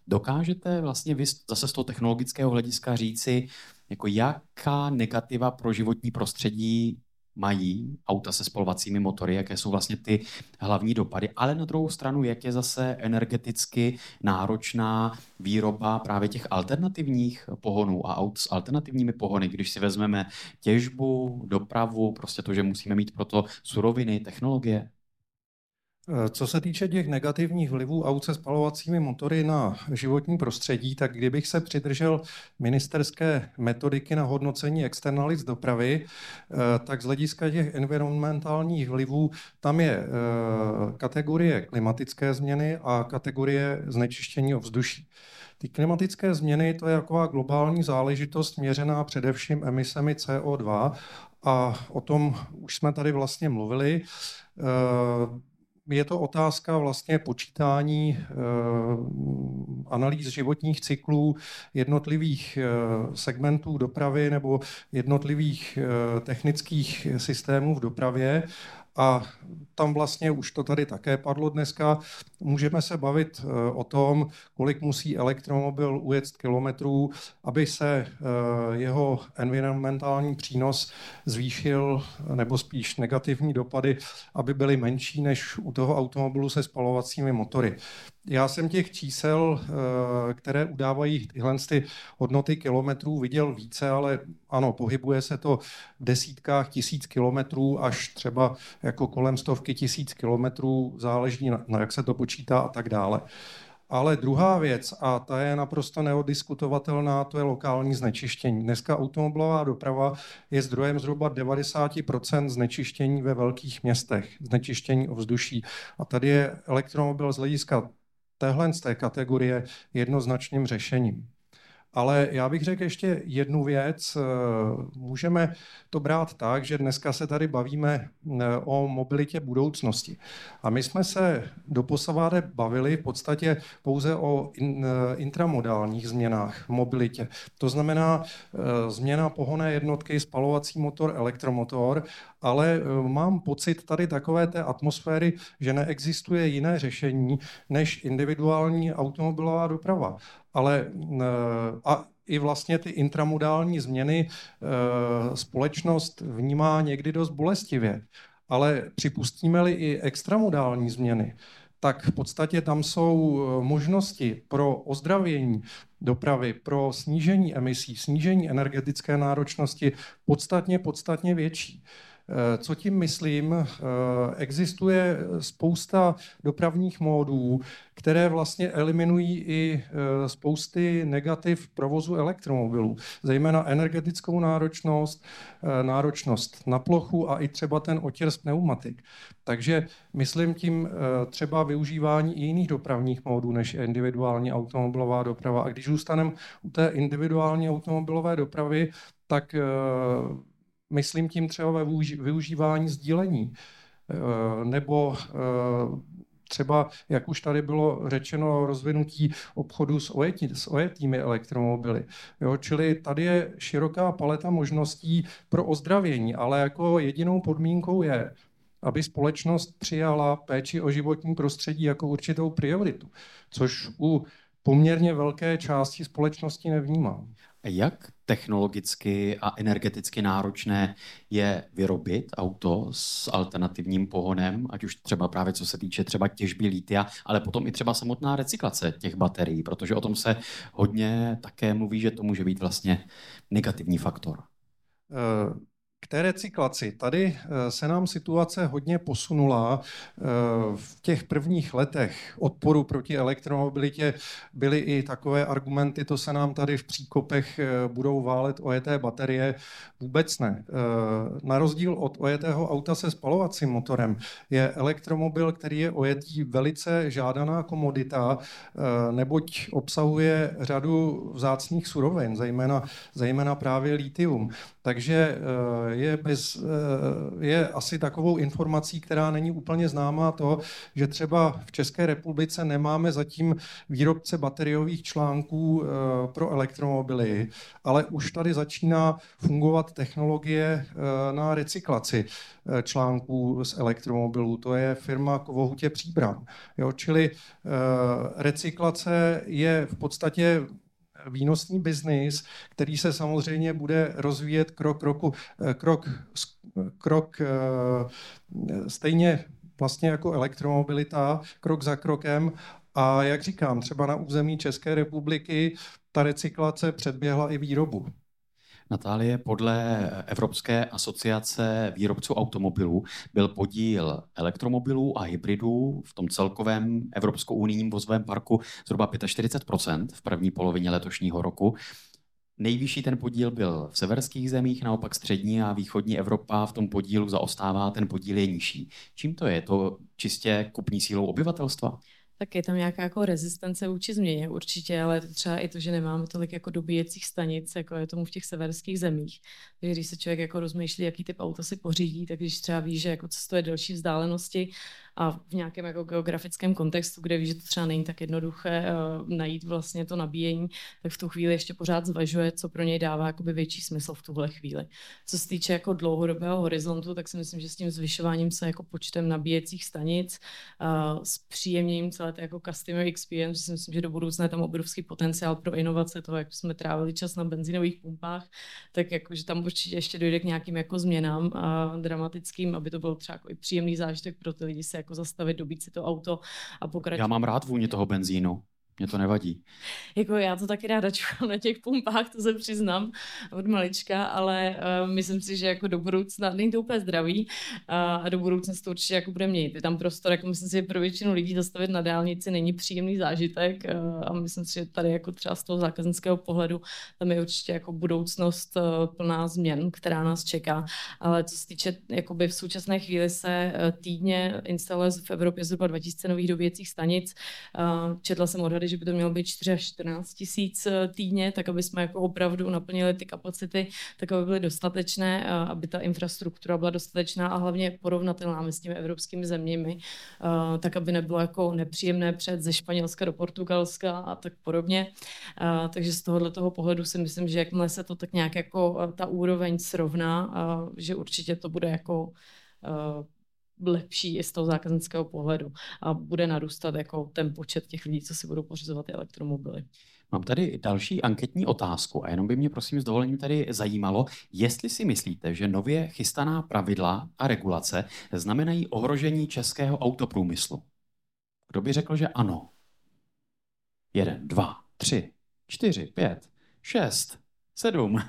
Dokážete vlastně vy zase z toho technologického hlediska říci, jako jaká negativa pro životní prostředí mají auta se spalovacími motory, jaké jsou vlastně ty hlavní dopady, ale na druhou stranu, jak je zase energeticky náročná výroba právě těch alternativních pohonů a aut s alternativními pohony, když si vezmeme těžbu, dopravu, prostě to, že musíme mít proto suroviny, technologie. Eh, co se týče těch negativních vlivů aut se spalovacími motory na životní prostředí, tak kdybych se přidržel ministerské metodiky na hodnocení externalic dopravy, eh, tak z hlediska těch environmentálních vlivů tam je eh, kategorie klimatické změny a kategorie znečištění ovzduší. Ty klimatické změny to je taková globální záležitost měřená především emisemi CO2 a o tom už jsme tady vlastně mluvili je to otázka vlastně počítání eh, analýz životních cyklů jednotlivých eh, segmentů dopravy nebo jednotlivých eh, technických systémů v dopravě a tam vlastně už to tady také padlo dneska. Můžeme se bavit eh, o tom, kolik musí elektromobil ujet kilometrů, aby se eh, jeho environmentální přínos zvýšil, nebo spíš negativní dopady, aby byly menší než u toho automobilu se spalovacími motory. Já jsem těch čísel, eh, které udávají tyhle ty hodnoty kilometrů, viděl více, ale ano, pohybuje se to v desítkách tisíc kilometrů až třeba jako kolem stovky tisíc kilometrů, záleží na, na jak se to počítá a tak dále. Ale druhá věc, a ta je naprosto neodiskutovatelná, to je lokální znečištění. Dneska automobilová doprava je zdrojem zhruba 90% znečištění ve velkých městech, znečištění ovzduší. A tady je elektromobil z hlediska téhle z té kategorie jednoznačným řešením. Ale já bych řekl ještě jednu věc. Můžeme to brát tak, že dneska se tady bavíme eh, o mobilitě budoucnosti. A my jsme se do posavade bavili v podstatě pouze o eh, intramodálních změnách v mobilitě. To znamená eh, změna pohonné jednotky, spalovací motor, elektromotor, ale mám pocit tady takové té atmosféry, že neexistuje jiné řešení než individuální automobilová doprava ale eh, a i vlastně ty intramodální změny eh, společnost vnímá někdy dost bolestivě. Ale připustíme-li i extramodální změny, tak v podstatě tam jsou eh, možnosti pro ozdravění dopravy, pro snížení emisí, snížení energetické náročnosti podstatně, podstatně větší. Eh, co tím myslím? Eh, existuje spousta dopravních módů, které vlastně eliminují i spousty negativ provozu elektromobilů, zejména energetickou náročnost, náročnost na plochu a i třeba ten otěr z pneumatik. Takže myslím tím třeba využívání i jiných dopravních módů než individuální automobilová doprava. A když zůstaneme u té individuální automobilové dopravy, tak myslím tím třeba ve využívání sdílení eh, nebo eh, třeba, jak už tady bylo řečeno, rozvinutí obchodu s, ojetí, s ojetými elektromobily. Jo, čili tady je široká paleta možností pro ozdravění, ale jako jedinou podmínkou je, aby společnost přijala péči o životní prostředí jako určitou prioritu, což u poměrně velké části společnosti nevnímám. Jak technologicky a energeticky náročné je vyrobit auto s alternativním pohonem, ať už třeba právě co se týče třeba těžby lítia, ale potom i třeba samotná recyklace těch baterií, protože o tom se hodně také mluví, že to může být vlastně negativní faktor. Uh té recyklaci. Tady eh, se nám situace hodně posunula. Eh, v těch prvních letech odporu proti elektromobilitě byly i takové argumenty, to se nám tady v příkopech eh, budou válet ojeté baterie. Vůbec ne. Na rozdíl od ojetého auta se spalovacím motorem je elektromobil, který je ojetý velice žádaná komodita, neboť obsahuje řadu vzácných surovin, zejména, zejména právě litium. Takže je, bez, eh, je asi takovou informací, která není úplně známá to, že třeba v České republice nemáme zatím výrobce bateriových článků eh, pro elektromobily, ale už tady začíná fungovat technologie eh, na recyklaci článků z elektromobilů. To je firma Kovohutě Příbram. Jo, čili recyklace je v podstatě výnosný biznis, který se samozřejmě bude rozvíjet krok, roku, eh, krok, krok eh, stejně vlastně jako elektromobilita, krok za krokem. A jak říkám, třeba na území České republiky ta recyklace předběhla i výrobu. Natálie, podle Evropské asociace výrobců automobilů byl podíl elektromobilů a hybridů v tom celkovém Evropskou unijním vozovém parku zhruba 45% v první polovině letošního roku. Nejvyšší ten podíl byl v severských zemích, naopak střední a východní Evropa v tom podílu zaostává, ten podíl je nižší. Čím to je? To čistě kupní sílou obyvatelstva? Tak je tam nějaká jako rezistence vůči změně určitě, ale třeba i to, že nemáme tolik jako dobíjecích stanic, jako je tomu v těch severských zemích. Takže když se člověk jako rozmýšlí, jaký typ auta si pořídí, tak když třeba ví, že jako cestuje delší vzdálenosti a v nějakém jako geografickém kontextu, kde ví, že to třeba není tak jednoduché uh, najít vlastně to nabíjení, tak v tu chvíli ještě pořád zvažuje, co pro něj dává jakoby větší smysl v tuhle chvíli. Co se týče jako dlouhodobého horizontu, tak si myslím, že s tím zvyšováním se jako počtem nabíjecích stanic, uh, s příjemněním celé té jako customer experience, si myslím, že do budoucna je tam obrovský potenciál pro inovace toho, jak jsme trávili čas na benzinových pumpách, tak jako, že tam určitě ještě dojde k nějakým jako změnám a dramatickým, aby to bylo třeba jako i příjemný zážitek pro ty lidi se jako zastavit, dobít si to auto a pokračovat. Já mám rád vůni toho benzínu. Mě to nevadí. Jako já to taky ráda *laughs* čukám na těch pumpách, to se přiznám od malička, ale uh, myslím si, že jako do budoucna, není to úplně zdravý uh, a do budoucna se to určitě jako bude měnit. Je tam prostor, jako myslím si, že pro většinu lidí zastavit na dálnici není příjemný zážitek uh, a myslím si, že tady jako třeba z toho zákaznického pohledu tam je určitě jako budoucnost uh, plná změn, která nás čeká. Ale co se týče, jakoby v současné chvíli se uh, týdně instaluje v Evropě zhruba 2000 nových dobíjecích stanic. Uh, četla jsem odhady, že by to mělo být 4 až 14 tisíc eh, týdně, tak aby jsme jako opravdu naplnili ty kapacity, tak aby byly dostatečné, eh, aby ta infrastruktura byla dostatečná a hlavně porovnatelná s těmi evropskými zeměmi, eh, tak aby nebylo jako nepříjemné před ze Španělska do Portugalska a tak podobně. Takže z tohohle toho pohledu si myslím, že jakmile se to tak nějak jako ta úroveň srovná, že určitě to bude jako lepší i z toho zákaznického pohledu a bude narůstat jako ten počet těch lidí, co si budou pořizovat ty elektromobily. Mám tady další anketní otázku a jenom by mě prosím s dovolením tady zajímalo, jestli si myslíte, že nově chystaná pravidla a regulace znamenají ohrožení českého autoprůmyslu. Kdo by řekl, že ano? Jeden, dva, tři, čtyři, pět, šest, sedm.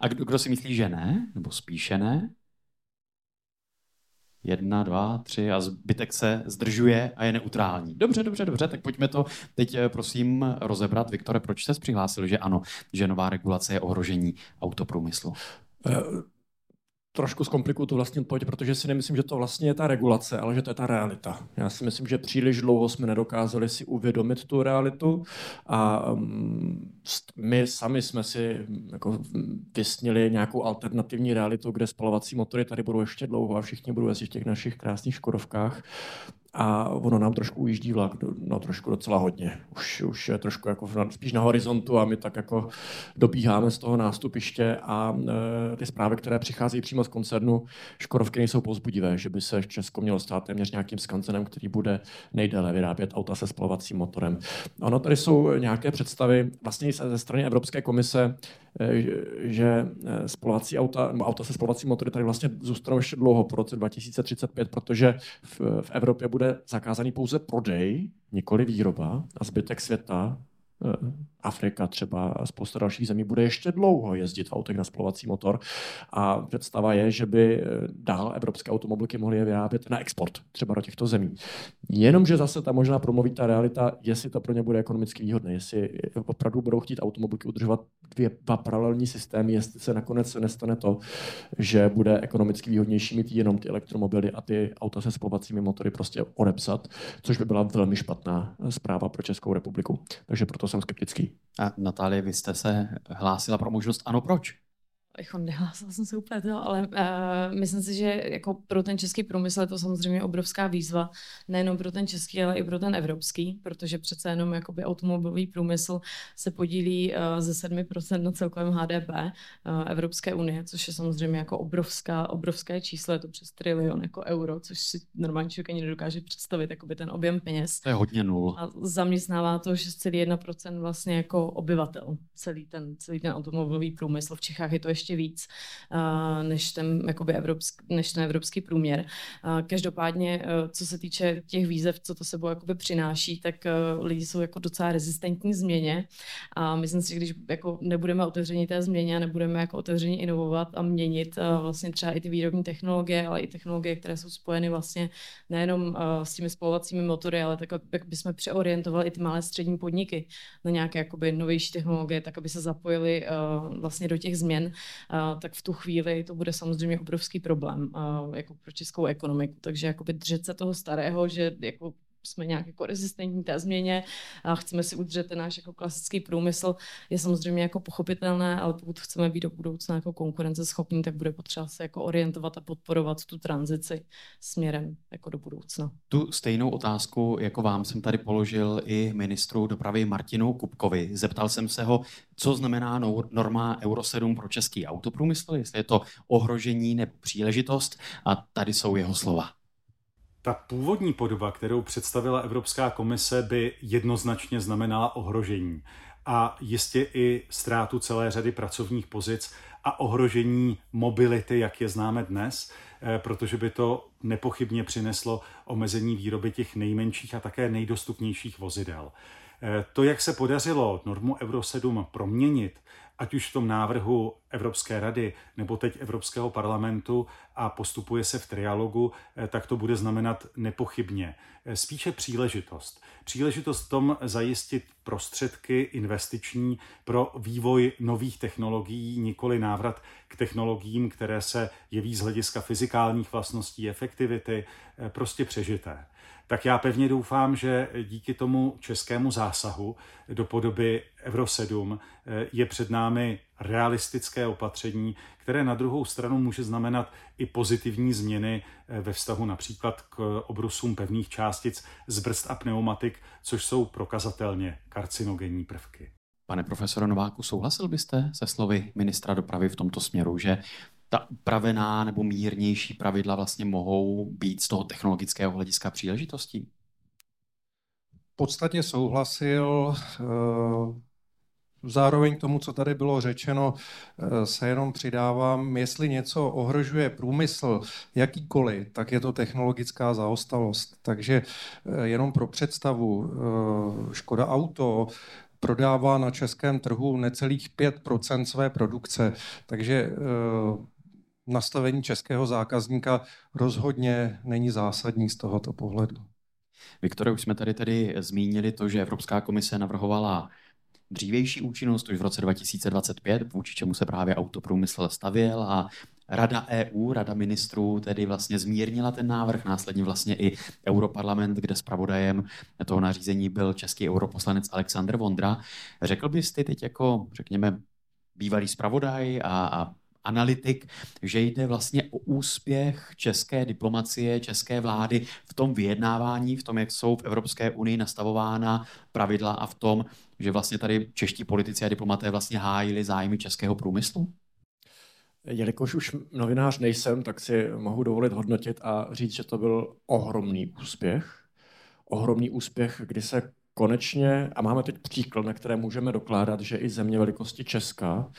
A kdo, kdo si myslí, že ne? Nebo spíše ne? Jedna, dva, tři a zbytek se zdržuje a je neutrální. Dobře, dobře, dobře, tak pojďme to teď eh, prosím rozebrat. Viktore, proč jste přihlásil, že ano, že nová regulace je ohrožení autoprůmyslu? Uh trošku zkomplikuju tu vlastní odpověď, protože si nemyslím, že to vlastně je ta regulace, ale že to je ta realita. Já si myslím, že příliš dlouho jsme nedokázali si uvědomit tu realitu a um, my sami jsme si jako vysnili nějakou alternativní realitu, kde spalovací motory tady budou ještě dlouho a všichni budou jezdit v těch našich krásných Škodovkách a ono nám trošku ujíždí vlak, no trošku docela hodně. Už, už je trošku jako spíš na horizontu a my tak jako dobíháme z toho nástupiště a e, ty zprávy, které přicházejí přímo z koncernu Škodovky nejsou pozbudivé, že by se Česko mělo stát téměř nějakým skancenem, který bude nejdéle vyrábět auta se spalovacím motorem. Ono tady jsou nějaké představy vlastně ze strany Evropské komise, že eh, spolovací auta, nebo auta se spolovacím motory tady vlastně zůstanou ještě dlouho po roce 2035, protože v, v Evropě bude zakázaný pouze prodej, nikoli výroba a zbytek světa Eh, Afrika třeba spousta dalších zemí bude ještě dlouho jezdit v autech na spalovací motor a představa je, že by eh, dál evropské automobilky mohly je vyrábět na export, třeba do těchto zemí. Jenomže zase ta možná promluví ta realita, jestli to pro ně bude ekonomicky výhodné, jestli opravdu budou chtít automobilky udržovat dvě, dva paralelní systémy, jestli se nakonec nestane to, že bude ekonomicky výhodnější mít jenom ty elektromobily a ty auta se spalovacími motory prostě odepsat, což by byla velmi špatná zpráva pro Českou republiku. Takže proto jsem skeptický. A Natálie, vy jste se hlásila pro možnost ano, proč? Jako nehlásila jsem se úplně to, ale uh, myslím si, že jako pro ten český průmysl je to samozřejmě obrovská výzva, nejenom pro ten český, ale i pro ten evropský, protože přece jenom jakoby automobilový průmysl se podílí uh, ze 7% na celkovém HDP uh, Evropské unie, což je samozřejmě jako obrovská, obrovské číslo, je to přes trilion jako euro, což si normální člověk ani nedokáže představit, jakoby ten objem peněz. To je hodně nul. A zaměstnává to 6,1% vlastně jako obyvatel, celý ten, celý ten automobilový průmysl. V Čechách je to ještě ještě víc uh, než, ten, jakoby evropský, než ten evropský průměr. Uh, každopádně, uh, co se týče těch výzev, co to sebou jakoby přináší, tak lidi jsou jako docela rezistentní změně a myslím si, že když jako nebudeme otevření té změně a nebudeme jako otevření inovovat a měnit vlastně třeba i ty výrobní technologie, ale i technologie, které jsou spojeny vlastně nejenom s těmi spolovacími motory, ale tak, jak bychom přeorientovali i ty malé střední podniky na nějaké jakoby novější technologie, tak aby se zapojili vlastně do těch změn tak v tu chvíli to bude samozřejmě obrovský problém jako pro českou ekonomiku. Takže jakoby držet se toho starého, že jako jsme nějak jako rezistentní té změně a chceme si udržet ten náš jako klasický průmysl, je samozřejmě jako pochopitelné, ale pokud chceme být do budoucna jako konkurenceschopní, tak bude potřeba se jako orientovat a podporovat tu tranzici směrem jako do budoucna. Tu stejnou otázku jako vám jsem tady položil i ministru dopravy Martinu Kupkovi. Zeptal jsem se ho, co znamená norma Euro 7 pro český autoprůmysl, jestli je to ohrožení nebo příležitost a tady jsou jeho slova. Ta původní podoba, kterou představila Evropská komise, by jednoznačně znamenala ohrožení a jistě i ztrátu celé řady pracovních pozic a ohrožení mobility, jak je známe dnes, eh, protože by to nepochybně přineslo omezení výroby těch nejmenších a také nejdostupnějších vozidel. Eh, to, jak se podařilo normu Euro 7 proměnit ať už v tom návrhu Evropské rady nebo teď Evropského parlamentu a postupuje se v trialogu, eh, tak to bude znamenat nepochybně eh, spíše příležitost. Příležitost v tom zajistit prostředky investiční pro vývoj nových technologií, nikoli návrat k technologiím, které se jeví z hlediska fyzikálních vlastností, efektivity, eh, prostě přežité tak já pevně doufám, že díky tomu českému zásahu do podoby Euro 7 eh, je před námi realistické opatření, které na druhou stranu může znamenat i pozitivní změny eh, ve vztahu například k obrusům pevných částic z brzd a pneumatik, což jsou prokazatelně karcinogenní prvky. Pane profesore Nováku, souhlasil byste se slovy ministra dopravy v tomto směru, že ta upravená nebo mírnější pravidla vlastně mohou být z toho technologického hlediska příležitostí? V podstatě souhlasil. Eh, zároveň k tomu, co tady bylo řečeno, eh, se jenom přidávám, jestli něco ohrožuje průmysl jakýkoliv, tak je to technologická zaostalost. Takže eh, jenom pro představu, Škoda Auto prodává na českém trhu necelých 5% své produkce, takže nastavení českého zákazníka rozhodně není zásadní z tohoto pohledu. Viktore, už jsme tady tedy zmínili to, že Evropská komise navrhovala dřívější účinnost už v roce 2025, vůči čemu se právě autoprůmysl stavěl a Rada EU, Rada ministrů tedy vlastně zmírnila ten návrh, následně vlastně i Europarlament, kde zpravodajem toho nařízení byl český europoslanec Aleksandr Vondra. Řekl bys ty teď jako, řekněme, bývalý zpravodaj a, a analytik, že jde vlastně o úspěch české diplomacie, české vlády v tom vyjednávání, v tom, jak jsou v Evropské unii nastavována pravidla a v tom, že vlastně tady čeští politici a diplomaté vlastně hájili zájmy českého průmyslu? Jelikož už novinář nejsem, tak si mohu dovolit hodnotit a říct, že to byl ohromný úspěch. Ohromný úspěch, kdy se konečně, a máme teď příklad, na které můžeme dokládat, že i země velikosti Česka,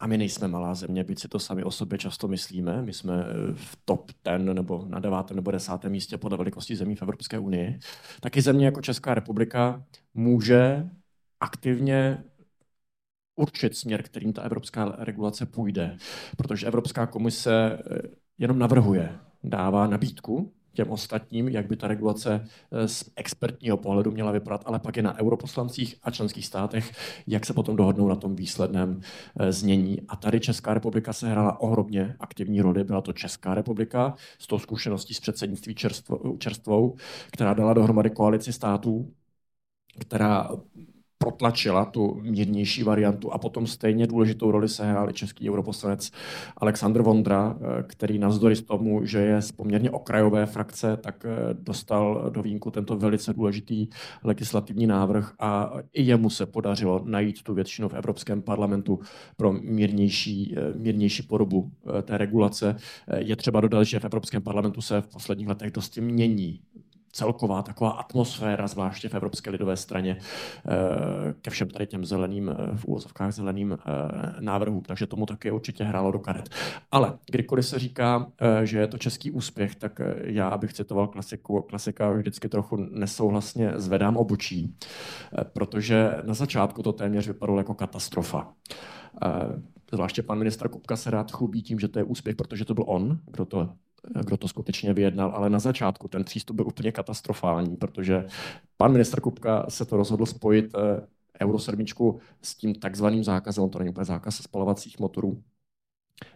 a my nejsme malá země, byť si to sami o sobě často myslíme, my jsme eh, v top 10 nebo na devátém nebo desátém místě podle velikosti zemí v Evropské unii, tak i země jako Česká republika může aktivně určit směr, kterým ta evropská regulace půjde. Protože Evropská komise eh, jenom navrhuje, dává nabídku těm ostatním, jak by ta regulace eh, z expertního pohledu měla vypadat, ale pak je na europoslancích a členských státech, jak se potom dohodnou na tom výsledném eh, znění. A tady Česká republika se hrála ohromně aktivní roli. Byla to Česká republika s tou zkušeností s předsednictví čerstvou, která dala dohromady koalici států, která protlačila tu mírnější variantu a potom stejně důležitou roli sehrál i český europoslanec Aleksandr Vondra, eh, který navzdory tomu, že je z poměrně okrajové frakce, tak eh, dostal do výjimku tento velice důležitý legislativní návrh a i jemu se podařilo najít tu většinu v Evropském parlamentu pro mírnější, eh, mírnější podobu té regulace. Je třeba dodat, že v Evropském parlamentu se v posledních letech dosti mění celková taková atmosféra, zvláště v Evropské lidové straně, eh, ke všem tady těm zeleným, eh, v úvozovkách zeleným eh, návrhům. Takže tomu taky určitě hrálo do karet. Ale kdykoliv se říká, že je to český úspěch, tak já, abych citoval klasiku, klasika, vždycky trochu nesouhlasně zvedám obočí, protože na začátku to téměř vypadalo jako katastrofa. Zvláště pan ministr Kupka se rád chlubí tím, že to je úspěch, protože to byl on, kdo to kdo to skutečně vyjednal, ale na začátku ten přístup byl úplně katastrofální, protože pan ministr Kupka se to rozhodl spojit eh, Euro 7 s tím takzvaným zákazem, to není úplně zákaz spalovacích motorů,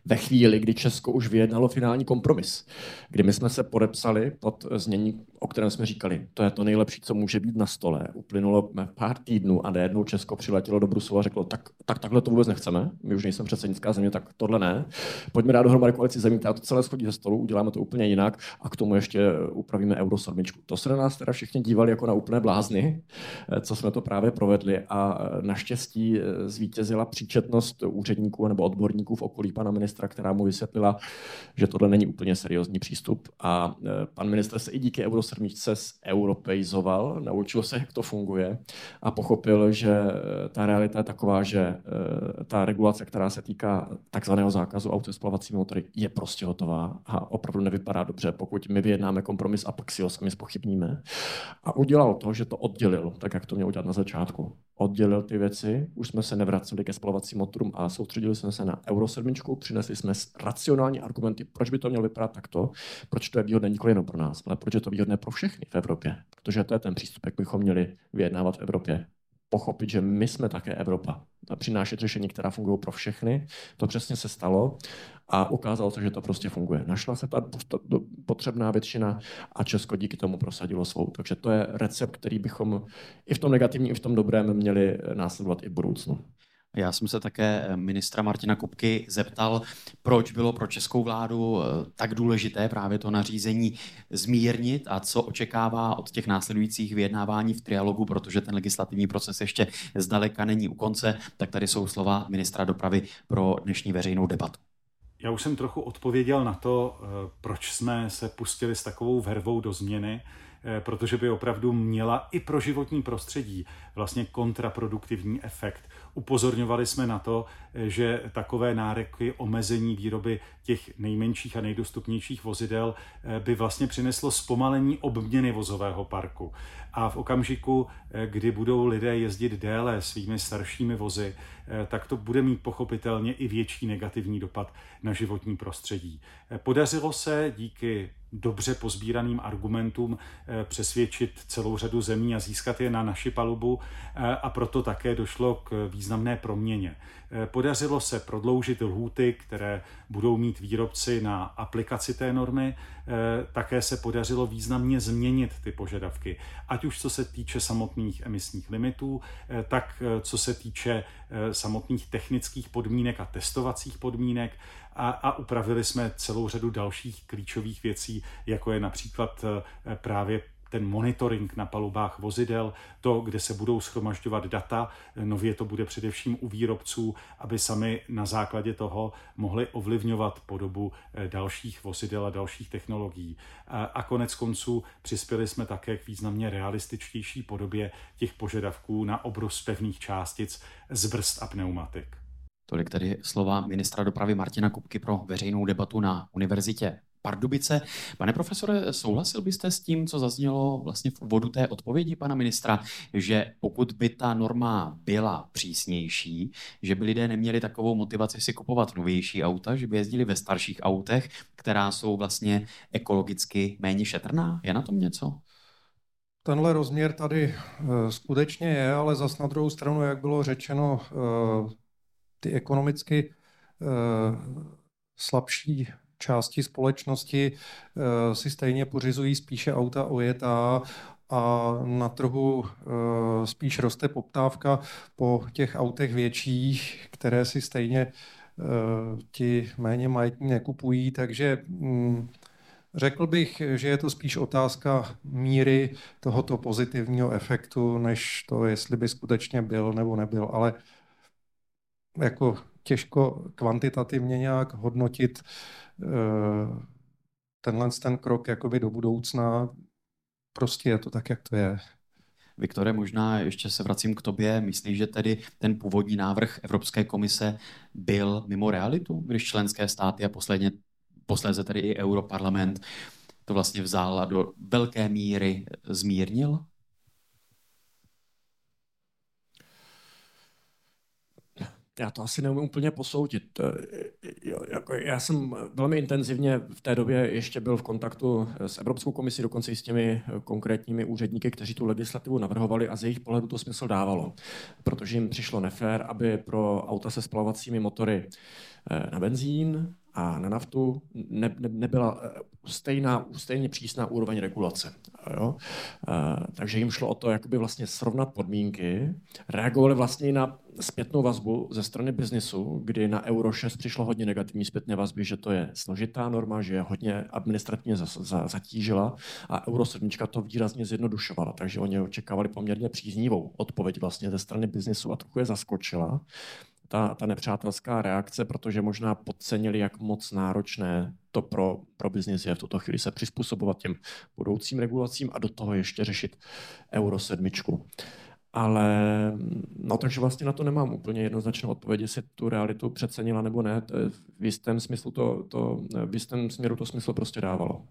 ve chvíli, kdy Česko už vyjednalo finální kompromis, kdy my jsme se podepsali pod znění, o kterém jsme říkali, to je to nejlepší, co může být na stole. Uplynulo pár týdnů a najednou Česko přiletělo do Bruselu a řeklo, tak, tak takhle to vůbec nechceme, my už nejsme předsednická země, tak tohle ne. Pojďme dát dohromady koalici zemí, která to celé schodí ze stolu, uděláme to úplně jinak a k tomu ještě upravíme euro To se na nás teda všichni dívali jako na úplné blázny, co jsme to právě provedli a naštěstí zvítězila příčetnost úředníků nebo odborníků v okolí pana ministra, která mu vysvětlila, že tohle není úplně seriózní přístup. A e, pan ministr se i díky Euro 7 europeizoval, naučil se, jak to funguje a pochopil, že e, ta realita je taková, že e, ta regulace, která se týká takzvaného zákazu aut se spalovacími motory, je prostě hotová a opravdu nevypadá dobře, pokud my vyjednáme kompromis a pak si ho sami spochybníme. A udělal to, že to oddělil, tak jak to měl udělat na začátku. Oddělil ty věci, už jsme se nevraceli ke spalovacím motorům a soustředili jsme se na Euro 7, přinesli jsme racionální argumenty, proč by to mělo vypadat takto, proč to je výhodné nikoli jenom pro nás, ale proč je to výhodné pro všechny v Evropě. Protože to je ten přístup, jak bychom měli vyjednávat v Evropě. Pochopit, že my jsme také Evropa. A přinášet řešení, která fungují pro všechny. To přesně se stalo a ukázalo se, že to prostě funguje. Našla se ta potřebná většina a Česko díky tomu prosadilo svou. Takže to je recept, který bychom i v tom negativním, i v tom dobrém měli následovat i v budoucnu. Já jsem se také eh, ministra Martina Kupky zeptal, proč bylo pro českou vládu eh, tak důležité právě to nařízení zmírnit a co očekává od těch následujících vyjednávání v trialogu, protože ten legislativní proces ještě zdaleka není u konce, tak tady jsou slova ministra dopravy pro dnešní veřejnou debatu. Já už jsem trochu odpověděl na to, eh, proč jsme se pustili s takovou vervou do změny, protože by opravdu měla i pro životní prostředí vlastně kontraproduktivní efekt Upozorňovali jsme na to, že takové nároky omezení výroby těch nejmenších a nejdostupnějších vozidel by vlastně přineslo zpomalení obměny vozového parku. A v okamžiku, kdy budou lidé jezdit déle svými staršími vozy, tak to bude mít pochopitelně i větší negativní dopad na životní prostředí. Podařilo se díky dobře pozbíraným argumentům eh, přesvědčit celou řadu zemí a získat je na naši palubu eh, a proto také došlo k významné proměně. Eh, podařilo se prodloužit lhůty, které budou mít výrobci na aplikaci té normy. Také se podařilo významně změnit ty požadavky, ať už co se týče samotných emisních limitů, tak co se týče samotných technických podmínek a testovacích podmínek a, a upravili jsme celou řadu dalších klíčových věcí, jako je například eh, právě ten monitoring na palubách vozidel, to, kde se budou schromažďovat data. Nově to bude především u výrobců, aby sami na základě toho mohli ovlivňovat podobu eh, dalších vozidel a dalších technologií. A konec konců přispěli jsme také k významně realističtější podobě těch požadavků na obroz pevných částic z brzd a pneumatik. Tolik tedy slova ministra dopravy Martina Kupky pro veřejnou debatu na univerzitě Pardubice. Pane profesore, souhlasil byste s tím, co zaznělo vlastně v úvodu té odpovědi pana ministra, že pokud by ta norma byla přísnější, že by lidé neměli takovou motivaci si kupovat novější auta, že by jezdili ve starších autech, která jsou vlastně ekologicky méně šetrná? Je na tom něco? Tenhle rozměr tady eh, skutečně je, ale zas na druhou stranu, jak bylo řečeno, eh, ty ekonomicky uh, slabší části společnosti uh, si stejně pořizují spíše auta ojetá a na trhu uh, spíš roste poptávka po těch autech větších, které si stejně ti méně majetní nekupují, takže um, Řekl bych, že je to spíš otázka míry tohoto pozitivního efektu, než to, jestli by skutečně byl nebo nebyl. Ale jako těžko kvantitativně nějak hodnotit eh, tenhle ten krok jakoby do budoucna. Prostě je to tak, jak to je. Viktore, možná ještě se vracím k tobě. Myslíš, že tedy ten původní návrh Evropské komise byl mimo realitu, když členské státy a posledně, posledně tedy i Europarlament to vlastně vzal a do velké míry zmírnil? Já to asi neumím úplně posoudit. Jo, jako já jsem velmi intenzivně v té době ještě byl v kontaktu s Evropskou komisí, dokonce i s těmi konkrétními úředníky, kteří tu legislativu navrhovali a z jejich pohledu to smysl dávalo, protože jim přišlo nefér, aby pro auta se spalovacími motory eh, na benzín a na naftu ne, ne, nebyla eh, stejná, stejně přísná úroveň regulace. Jo? E, takže jim šlo o to, jakoby vlastně srovnat podmínky. Reagovali vlastně na zpětnou vazbu ze strany biznisu, kdy na Euro 6 přišlo hodně negativní zpětné vazby, že to je složitá norma, že je hodně administrativně za, za, zatížila a Euro 7 to výrazně zjednodušovala, takže oni očekávali poměrně příznivou odpověď vlastně ze strany biznisu a trochu je zaskočila ta, ta nepřátelská reakce, protože možná podcenili, jak moc náročné to pro, pro biznis je v tuto chvíli se přizpůsobovat těm budoucím regulacím a do toho ještě řešit Euro 7. Ale no takže vlastně na to nemám úplně jednoznačnou odpověď, jestli tu realitu přecenila nebo ne. V jistém smyslu to, to, v jistém směru to smysl prostě dávalo.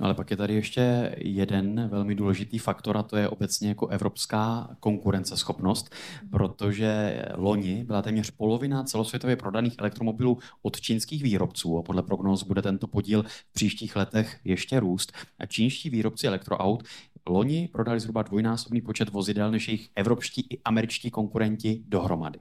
No ale pak je tady ještě jeden velmi důležitý faktor a to je obecně jako evropská konkurenceschopnost, protože loni byla téměř polovina celosvětově prodaných elektromobilů od čínských výrobců a podle prognóz bude tento podíl v příštích letech ještě růst. A čínští výrobci elektroaut loni prodali zhruba dvojnásobný počet vozidel než jejich evropští i američtí konkurenti dohromady.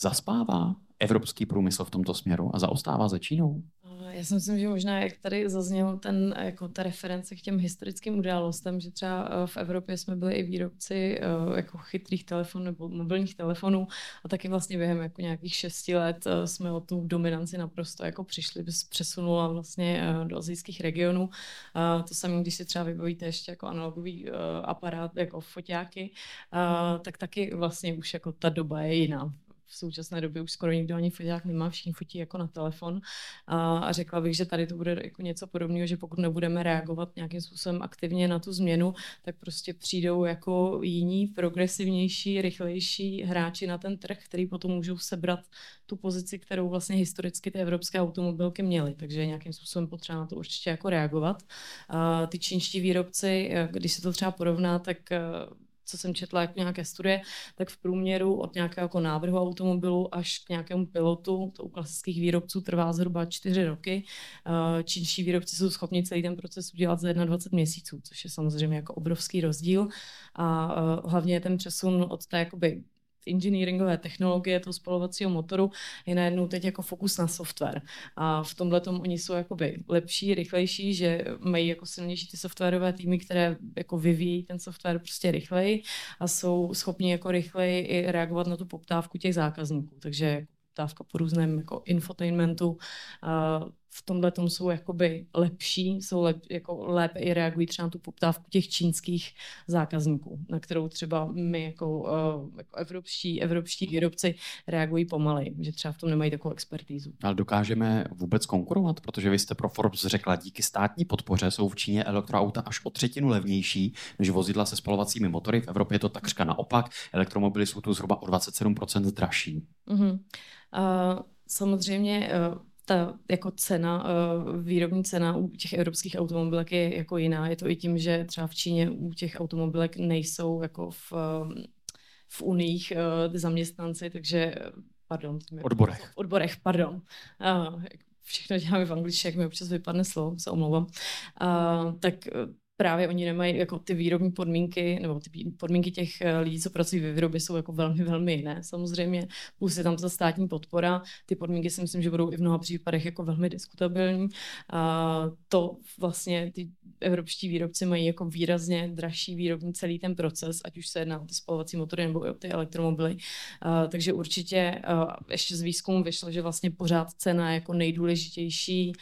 Zaspává evropský průmysl v tomto směru a zaostává za Čínou? Já si myslím, že možná, jak tady zazněl ten, jako ta reference k těm historickým událostem, že třeba eh, v Evropě jsme byli i výrobci eh, jako chytrých telefonů nebo mobilních telefonů a taky vlastně během jako nějakých šesti let eh, jsme o tu dominanci naprosto jako přišli, přesunula vlastně do azijských regionů. To samé, když si třeba vybavíte ještě jako analogový aparát, jako foťáky, tak taky vlastně už jako ta doba je jiná v současné době už skoro nikdo ani foták nemá, všichni fotí jako na telefon. A, a řekla bych, že tady to bude jako něco podobného, že pokud nebudeme reagovat nějakým způsobem aktivně na tu změnu, tak prostě přijdou jako jiní, progresivnější, rychlejší hráči na ten trh, který potom můžou sebrat tu pozici, kterou vlastně historicky ty evropské automobilky měly. Takže nějakým způsobem potřeba na to určitě jako reagovat. A ty čínští výrobci, když se to třeba porovná, tak co jsem četla jako nějaké studie, tak v průměru od nějakého jako návrhu automobilu až k nějakému pilotu, to u klasických výrobců trvá zhruba čtyři roky. Eh, čínští výrobci jsou schopni celý ten proces udělat za 21 měsíců, což je samozřejmě jako obrovský rozdíl. A eh, hlavně ten přesun od té jakoby engineeringové technologie toho spalovacího motoru je najednou teď jako fokus na software. A v tomhle tom oni jsou jakoby lepší, rychlejší, že mají jako silnější ty softwarové týmy, které jako vyvíjí ten software prostě rychleji a jsou schopni jako rychleji i reagovat na tu poptávku těch zákazníků. Takže poptávka po různém jako infotainmentu, v tomhle tom jsou jakoby lepší, jsou lep, jako lépe i reagují třeba na tu poptávku těch čínských zákazníků, na kterou třeba my jako, uh, jako evropští, evropští výrobci reagují pomaleji, že třeba v tom nemají takovou expertízu. Ale dokážeme vůbec konkurovat, protože vy jste pro Forbes řekla, díky státní podpoře jsou v Číně elektroauta až o třetinu levnější než vozidla se spalovacími motory. V Evropě je to takřka naopak. Elektromobily jsou tu zhruba o 27% dražší. Uh-huh. Uh, samozřejmě uh, ta jako cena, uh, výrobní cena u těch evropských automobilek je jako jiná. Je to i tím, že třeba v Číně u těch automobilek nejsou jako v, v uních uh, zaměstnanci, takže pardon. V odborech. V odborech, pardon. Všechno děláme v angličtině, jak mi občas vypadne slovo, se omlouvám. Tak právě oni nemají jako ty výrobní podmínky, nebo ty podmínky těch eh, lidí, co pracují ve výrobě, jsou jako velmi, velmi jiné. Samozřejmě, plus je tam ta státní podpora, ty podmínky si myslím, že budou i v mnoha případech jako velmi diskutabilní. A to vlastně ty evropští výrobci mají jako výrazně dražší výrobní celý ten proces, ať už se jedná o ty spalovací motory nebo i o ty elektromobily. A, takže určitě a, ještě z výzkumu vyšlo, že vlastně pořád cena je jako nejdůležitější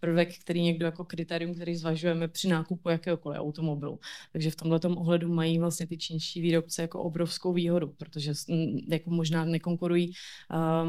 prvek, který někdo jako kritérium, který zvažujeme při nákupu jakéhokoliv automobilu. Takže v tomto ohledu mají vlastně ty čínští výrobce jako obrovskou výhodu, protože jako možná nekonkurují,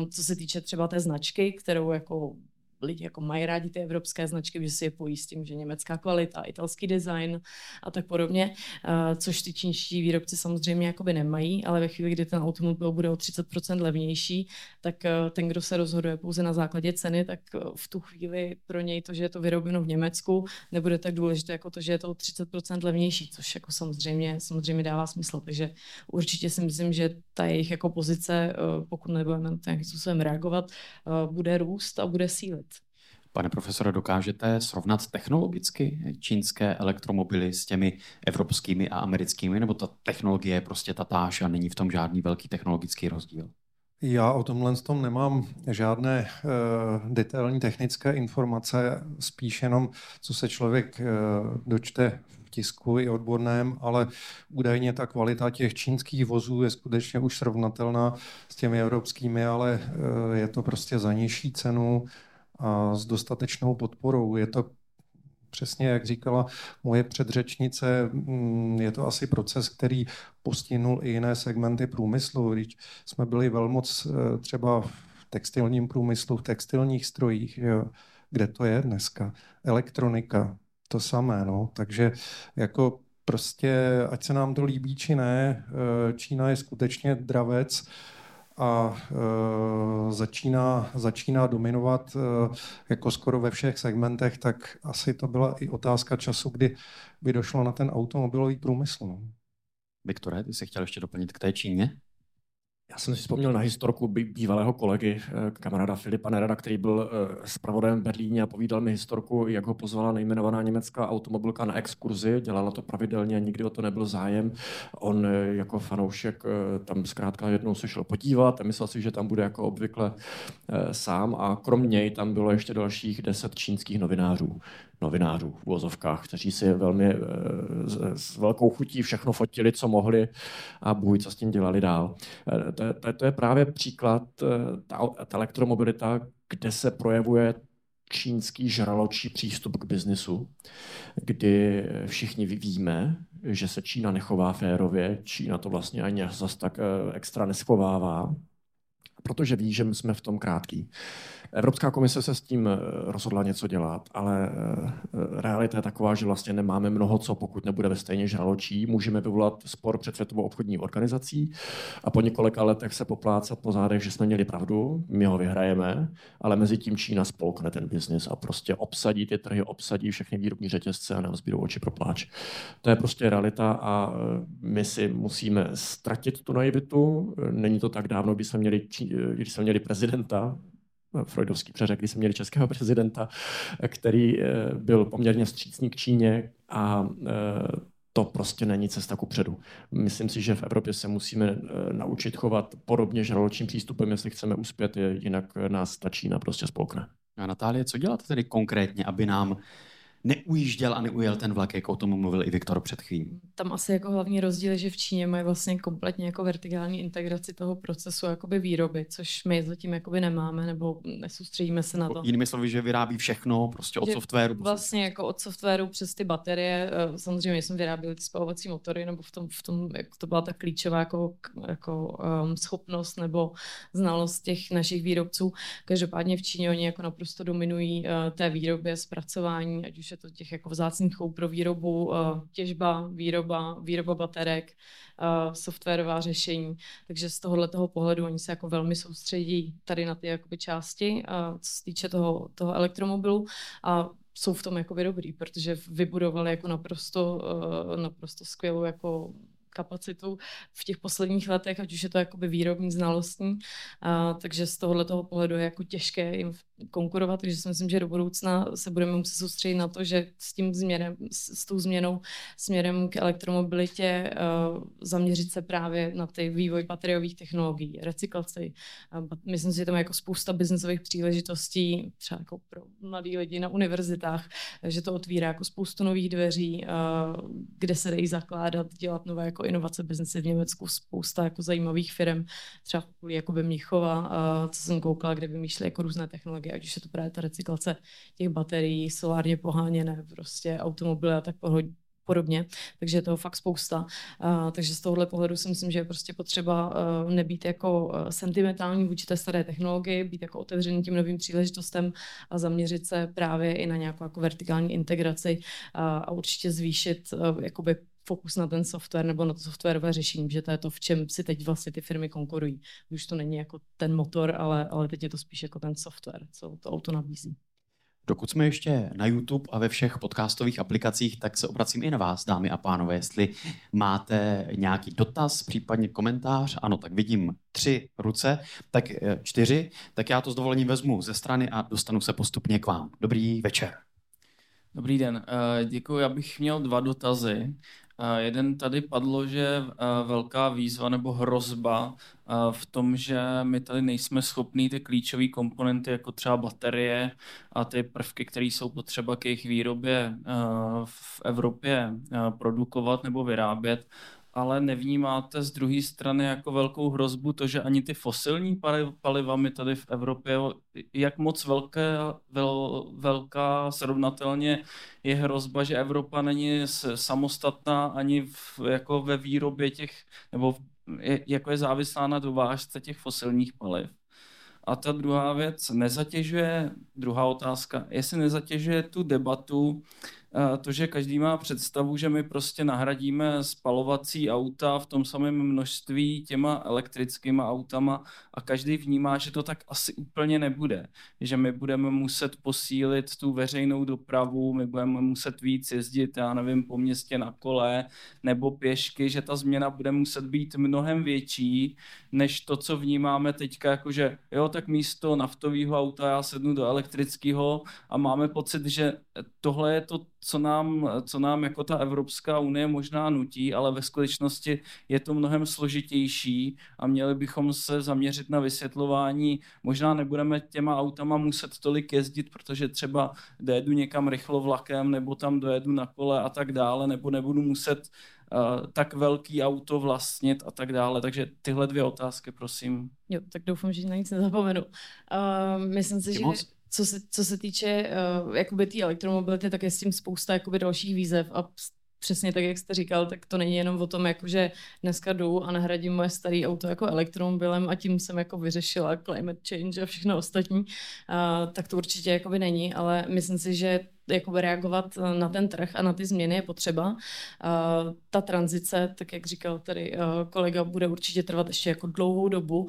co se týče třeba té značky, kterou jako lidi jako mají rádi ty evropské značky, že si je pojí s tím, že německá kvalita, italský design a tak podobně, uh, což ty čínští výrobci samozřejmě jakoby nemají, ale ve chvíli, kdy ten automobil bude o 30% levnější, tak uh, ten, kdo se rozhoduje pouze na základě ceny, tak uh, v tu chvíli pro něj to, že je to vyrobeno v Německu, nebude tak důležité jako to, že je to o 30% levnější, což jako samozřejmě, samozřejmě dává smysl. Takže určitě si myslím, že ta jejich jako pozice, pokud nebudeme nějakým způsobem reagovat, bude růst a bude sílit. Pane profesore, dokážete srovnat technologicky čínské elektromobily s těmi evropskými a americkými, nebo ta technologie je prostě tatáž a není v tom žádný velký technologický rozdíl? Já o tomhle tom nemám žádné uh, detailní technické informace, spíš jenom, co se člověk uh, dočte v tisku i odborném, ale údajně ta kvalita těch čínských vozů je skutečně už srovnatelná s těmi evropskými, ale uh, je to prostě za nižší cenu a s dostatečnou podporou. Je to přesně, jak říkala moje předřečnice, mm, je to asi proces, který postihnul i jiné segmenty průmyslu. Když jsme byli velmoc eh, třeba v textilním průmyslu, v textilních strojích, kde to je dneska? Elektronika, to samé, no. Takže jako prostě, ať se nám to líbí či ne, eh, Čína je skutečně dravec, a e, začíná, začíná dominovat e, jako skoro ve všech segmentech, tak asi to byla i otázka času, kdy by došlo na ten automobilový průmysl. No. Viktore, ty jsi chtěl ještě doplnit k té Číně? Já jsem si vzpomněl na historku bývalého kolegy, eh, kamaráda Filipa Nerada, který byl eh, zpravodajem v Berlíně a povídal mi historku, jak ho pozvala nejmenovaná německá automobilka na exkurzi. Dělala to pravidelně, nikdy o to nebyl zájem. On eh, jako fanoušek tam zkrátka jednou se šel podívat a myslel si, že tam bude jako obvykle sám a krom něj tam bylo ještě dalších deset čínských novinářů novinářů v uvozovkách, kteří si velmi s velkou chutí všechno fotili, co mohli a bůj, co s tím dělali dál. Eh, to, to, to je právě příklad, eh, ta, ta elektromobilita, kde se projevuje čínský žraločí přístup k biznisu, kdy všichni víme, že se Čína nechová férově, Čína to vlastně ani zas tak extra neschovává, protože ví, že my jsme v tom krátký. Evropská komise se s tím eh, rozhodla něco dělat, ale eh, realita je taková, že vlastně nemáme mnoho co, pokud nebude ve stejně žraločí. Můžeme vyvolat spor před Světovou obchodní organizací a po několika letech se poplácat po zádech, že jsme měli pravdu, my ho vyhrajeme, ale mezi tím Čína spolkne ten biznis a prostě obsadí ty trhy, obsadí všechny výrobní řetězce a nám zbydou oči pro pláč. To je prostě realita a eh, my si musíme ztratit tu naivitu. Není to tak dávno, když jsme měli, když jsme měli prezidenta, freudovský přeřek, kdy jsme měli českého prezidenta, který eh, byl poměrně vstřícný k Číně a eh, to prostě není cesta ku předu. Myslím si, že v Evropě se musíme eh, naučit chovat podobně žraločním přístupem, jestli chceme uspět, jinak nás ta Čína prostě spolkne. A Natálie, co dělat tedy konkrétně, aby nám neujížděl a neujel ten vlak, jako o tom mluvil i Viktor před chvílí. Tam asi jako hlavní rozdíl je, že v Číně mají vlastně kompletně jako vertikální integraci toho procesu jakoby výroby, což my zatím jakoby nemáme, nebo nesoustředíme se na to. Jinými slovy, že vyrábí všechno prostě od že softwaru. Vlastně jako od softwaru přes ty baterie, eh, samozřejmě jsme vyráběli ty spalovací motory, nebo v tom, v tom jak to byla ta klíčová jako, jako um, schopnost nebo znalost těch našich výrobců. Každopádně v Číně oni jako naprosto dominují uh, té výrobě, zpracování, ať už je to těch jako vzácných chou pro výrobu, uh, těžba, výroba, výroba baterek, uh, softwarová řešení. Takže z tohohle toho pohledu oni se jako velmi soustředí tady na ty jakoby části, uh, co se týče toho, toho elektromobilu. A jsou v tom jakoby dobrý, protože vybudovali jako naprosto, naprosto skvělou jako kapacitu v těch posledních letech, ať už je to jakoby výrobní, znalostní, a, takže z tohohle toho pohledu je jako těžké jim konkurovat, takže si myslím, že do budoucna se budeme muset soustředit na to, že s tím změrem, s, tou změnou směrem k elektromobilitě uh, zaměřit se právě na ty vývoj bateriových technologií, recyklaci. Uh, myslím si, že tam je jako spousta biznesových příležitostí, třeba jako pro mladý lidi na univerzitách, že to otvírá jako spoustu nových dveří, uh, kde se dají zakládat, dělat nové jako inovace biznesy v Německu, spousta jako zajímavých firm, třeba kvůli jako Mnichova, uh, co jsem koukala, kde vymýšleli jako různé technologie ať už je to právě ta recyklace těch baterií, solárně poháněné, prostě automobily a tak podobně, takže je toho fakt spousta. Uh, takže z tohohle pohledu si myslím, že je prostě potřeba uh, nebýt jako uh, sentimentální vůči té staré technologii, být jako otevřený tím novým příležitostem a zaměřit se právě i na nějakou jako vertikální integraci uh, a určitě zvýšit uh, jakoby fokus na ten software nebo na to softwarové řešení, že to je to, v čem si teď vlastně ty firmy konkurují. Už to není jako ten motor, ale, ale teď je to spíš jako ten software, co to auto nabízí. Dokud jsme ještě na YouTube a ve všech podcastových aplikacích, tak se obracím i na vás, dámy a pánové. Jestli máte nějaký dotaz, případně komentář, ano, tak vidím tři ruce, tak eh, čtyři, tak já to s dovolením vezmu ze strany a dostanu se postupně k vám. Dobrý večer. Dobrý den, eh, děkuji. Já bych měl dva dotazy. Jeden tady padlo, že velká výzva nebo hrozba v tom, že my tady nejsme schopní ty klíčové komponenty, jako třeba baterie a ty prvky, které jsou potřeba k jejich výrobě v Evropě produkovat nebo vyrábět, ale nevnímáte z druhé strany jako velkou hrozbu to, že ani ty fosilní paliva my tady v Evropě, jak moc velké, vel, velká srovnatelně je hrozba, že Evropa není samostatná ani v, jako ve výrobě těch, nebo je, jako je závislá na dovážce těch fosilních paliv. A ta druhá věc nezatěžuje, druhá otázka, jestli nezatěžuje tu debatu to, že každý má představu, že my prostě nahradíme spalovací auta v tom samém množství těma elektrickýma autama a každý vnímá, že to tak asi úplně nebude. Že my budeme muset posílit tu veřejnou dopravu, my budeme muset víc jezdit, já nevím, po městě na kole nebo pěšky, že ta změna bude muset být mnohem větší, než to, co vnímáme teďka, jakože jo, tak místo naftového auta já sednu do elektrického a máme pocit, že tohle je to, co nám, co nám jako ta Evropská unie možná nutí, ale ve skutečnosti je to mnohem složitější a měli bychom se zaměřit na vysvětlování. Možná nebudeme těma autama muset tolik jezdit, protože třeba dojedu někam rychlo vlakem, nebo tam dojedu na kole a tak dále, nebo nebudu muset uh, tak velký auto vlastnit a tak dále. Takže tyhle dvě otázky, prosím. Jo, tak doufám, že na nic nezapomenu. Uh, myslím si, že co se, co se týče uh, jakoby té elektromobility, tak je s tím spousta jakoby dalších výzev a přesně tak, jak jste říkal, tak to není jenom o tom, jako že dneska jdu a nahradím moje staré auto jako elektromobilem a tím jsem jako vyřešila climate change a všechno ostatní, uh, tak to určitě jakoby není, ale myslím si, že jakoby reagovat eh, na ten trh a na ty změny je potřeba. Uh, ta tranzice, tak jak říkal tady uh, kolega, bude určitě trvat ještě jako dlouhou dobu, uh,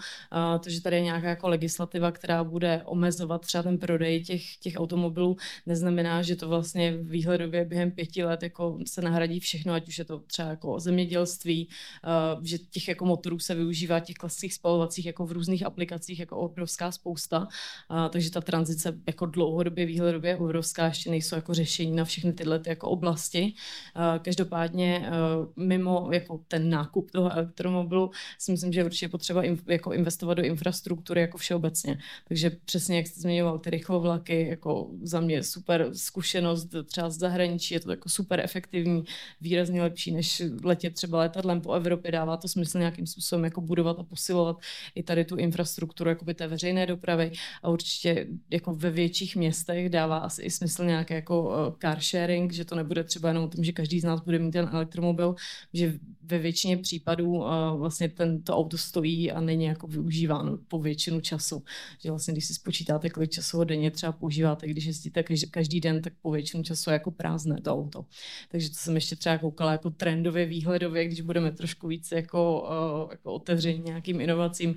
takže tady je nějaká jako legislativa, která bude omezovat třeba ten prodej těch, těch automobilů, neznamená, že to vlastně výhledově během pěti let jako se nahradí všechno, ať už je to třeba jako zemědělství, že těch jako motorů se využívá těch klasických spalovacích jako v různých aplikacích jako obrovská spousta, takže ta tranzice jako dlouhodobě výhledově obrovská, ještě jsou jako řešení na všechny tyhle ty jako oblasti. Každopádně mimo jako ten nákup toho elektromobilu si myslím, že je určitě potřeba jako investovat do infrastruktury jako všeobecně. Takže přesně jak jste zmiňoval, ty rychlovlaky, jako za mě super zkušenost třeba z zahraničí, je to jako super efektivní, výrazně lepší, než letět třeba letadlem po Evropě, dává to smysl nějakým způsobem jako budovat a posilovat i tady tu infrastrukturu jakoby té veřejné dopravy a určitě jako ve větších městech dává asi i smysl nějaké jako eh, car sharing, že to nebude třeba jenom o tom, že každý z nás bude mít ten elektromobil, že ve většině případů uh, vlastně tento auto stojí a není jako využíváno po většinu času. Že vlastně, když si spočítáte, kolik času denně třeba používáte, když jezdíte každý, den, tak po většinu času je jako prázdné to auto. Takže to jsem ještě třeba koukala jako trendově, výhledově, když budeme trošku víc jako, uh, jako otevření nějakým inovacím,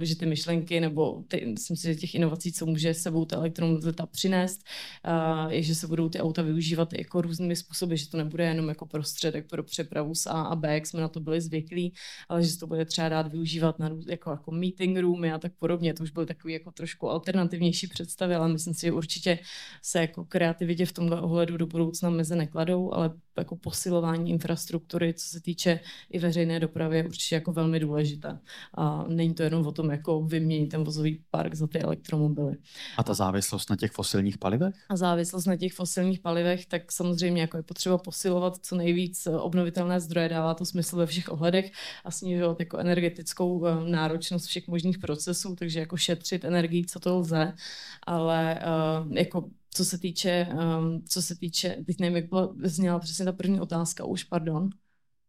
že ty myšlenky nebo ty, myslím si, že těch inovací, co může sebou ta elektromobilita přinést, je, že se budou ty auta využívat jako různými způsoby, že to nebude jenom jako prostředek pro přepravu z A a B, jak jsme na to byli zvyklí, ale že se to bude třeba dát využívat na jako, jako meeting roomy a tak podobně. To už byly takový jako trošku alternativnější představy, ale myslím si, že určitě se jako kreativitě v tomhle ohledu do budoucna meze nekladou, ale jako posilování infrastruktury, co se týče i veřejné dopravy, je určitě jako velmi důležité. A není to jenom o tom, jako vyměnit ten vozový park za ty elektromobily. A ta závislost na těch fosilních palivech? A závislost na těch fosilních palivech, tak samozřejmě jako je potřeba posilovat co nejvíc obnovitelné zdroje, dává to smysl ve všech ohledech a snižovat jako energetickou eh, náročnost všech možných procesů, takže jako šetřit energii, co to lze, ale uh, jako co se týče, um, co se týče, teď nevím, jak byla, zněla přesně ta první otázka už, pardon.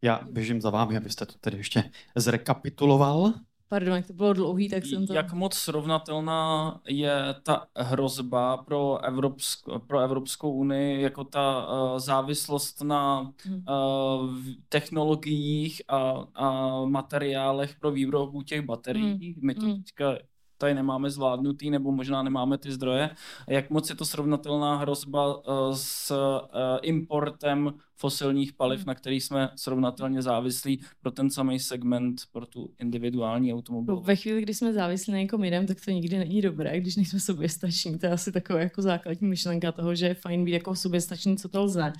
Já běžím za vámi, abyste to tedy ještě zrekapituloval. Pardon, jak to bylo dlouhý, tak jsem to... Jak moc srovnatelná je ta hrozba pro, Evropsk, pro Evropskou unii, jako ta uh, závislost na uh, technologiích a, a materiálech pro výrobu těch baterií. Hmm. My to hmm. teďka tady nemáme zvládnutý, nebo možná nemáme ty zdroje. Jak moc je to srovnatelná hrozba uh, s uh, importem fosilních paliv, hmm. na kterých jsme srovnatelně závislí pro ten samý segment, pro tu individuální automobil. Ve chvíli, kdy jsme závislí na někom jiném, tak to nikdy není dobré, když nejsme soběstační. To je asi taková jako základní myšlenka toho, že je fajn být jako soběstační, co to lze.